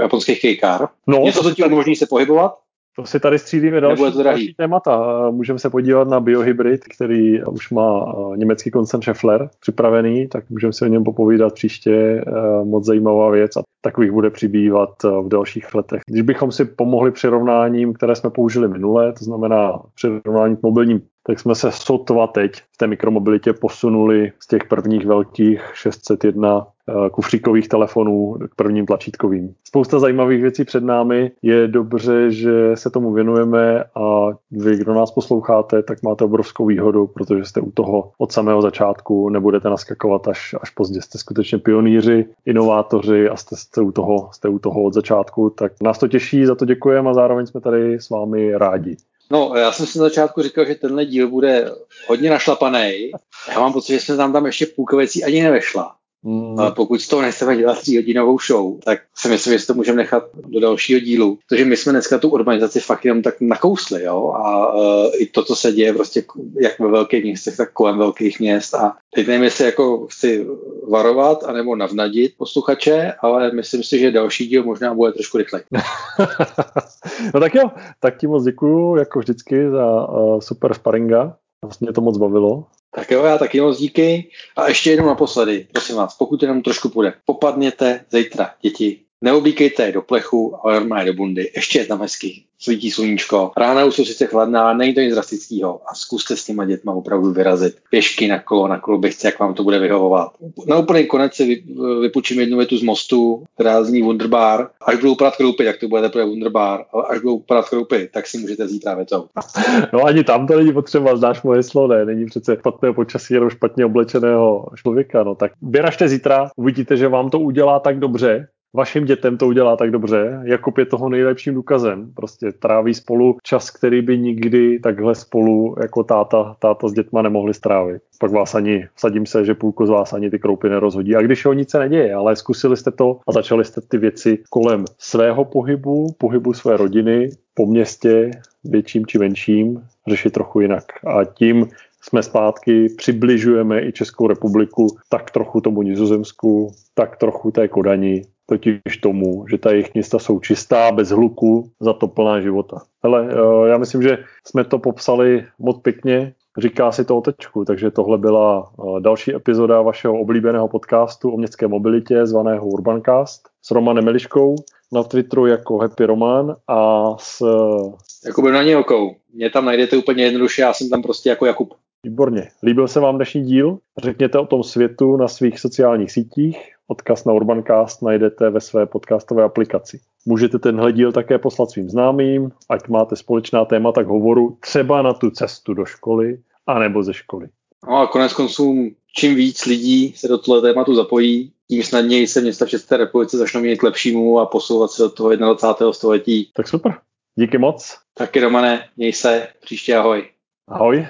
japonských kejkár. No, něco, co ti umožní se pohybovat, To si tady střílíme další, další témata. Můžeme se podívat na biohybrid, který už má německý koncern Schaeffler připravený, tak můžeme si o něm popovídat příště. Eh, moc zajímavá věc a takových bude přibývat eh, v dalších letech. Když bychom si pomohli přirovnáním, které jsme použili minule, to znamená přirovnání k mobilním tak jsme se sotva teď v té mikromobilitě posunuli z těch prvních velkých 601 eh, kufříkových telefonů k prvním tlačítkovým. Spousta zajímavých věcí před námi. Je dobře, že se tomu věnujeme a vy, kdo nás posloucháte, tak máte obrovskou výhodu, protože jste u toho od samého začátku, nebudete naskakovat až, až pozdě. Jste skutečně pionýři, inovátoři a jste, jste, u toho, jste u toho od začátku. Tak nás to těší, za to děkujeme a zároveň jsme tady s vámi rádi. No, já jsem si na začátku říkal, že tenhle díl bude hodně našlapaný. Já mám pocit, že jsme tam tam ještě půlka věcí ani nevešla. Mm. Ale pokud z toho nechceme dělat tříhodinovou show, tak si myslím, že si to můžeme nechat do dalšího dílu. Protože my jsme dneska tu urbanizaci fakt jenom tak nakousli, jo? A uh, i to, co se děje prostě jak ve velkých městech, tak kolem velkých měst. A teď nevím, jestli jako chci varovat anebo navnadit posluchače, ale myslím si, že další díl možná bude trošku rychlej. [laughs] no tak jo, tak ti moc děkuju, jako vždycky, za uh, super sparinga. Vlastně to moc bavilo. Tak jo, já taky moc díky. A ještě jednou naposledy, prosím vás, pokud jenom trošku půjde, popadněte zítra, děti, Neoblíkejte do plechu, ale normálně do bundy. Ještě je tam hezky. Svítí sluníčko. Rána už jsou sice chladná, není to nic drastického. A zkuste s těma dětma opravdu vyrazit. Pěšky na kolo, na koloběžce, jak vám to bude vyhovovat. Na úplný konec si vypučím jednu větu z mostu, která zní Wunderbar. Až budou padat kroupy, tak to bude teprve Wunderbar. Ale až budou padat kroupy, tak si můžete vzít právě to. [laughs] No ani tam to není potřeba, znáš moje slovo, ne? Není přece špatného počasí, jenom špatně oblečeného člověka. No tak běražte zítra, uvidíte, že vám to udělá tak dobře, vašim dětem to udělá tak dobře. Jakub je toho nejlepším důkazem. Prostě tráví spolu čas, který by nikdy takhle spolu jako táta, táta s dětma nemohli strávit. Pak vás ani, vsadím se, že půlku z vás ani ty kroupy nerozhodí. A když ho nic se neděje, ale zkusili jste to a začali jste ty věci kolem svého pohybu, pohybu své rodiny, po městě, větším či menším, řešit trochu jinak. A tím jsme zpátky, přibližujeme i Českou republiku tak trochu tomu Nizozemsku, tak trochu té Kodani, totiž tomu, že ta jejich města jsou čistá, bez hluku, za to plná života. Hele, eh, já myslím, že jsme to popsali moc pěkně, říká si to o tečku, takže tohle byla eh, další epizoda vašeho oblíbeného podcastu o městské mobilitě zvaného Urbancast s Romanem Meliškou na Twitteru jako Happy Roman a s... Jakubem Nanělkou. Mě tam najdete úplně jednoduše, já jsem tam prostě jako Jakub. Výborně. Líbil se vám dnešní díl? Řekněte o tom světu na svých sociálních sítích. Odkaz na Urbancast najdete ve své podcastové aplikaci. Můžete tenhle díl také poslat svým známým, ať máte společná témata k hovoru třeba na tu cestu do školy, anebo ze školy. No a konec konců, čím víc lidí se do tohle tématu zapojí, tím snadněji se města v České republice začnou měnit k lepšímu a posouvat se do toho 21. století. Tak super. Díky moc. Taky Romane, měj se, příště ahoj. Ahoj.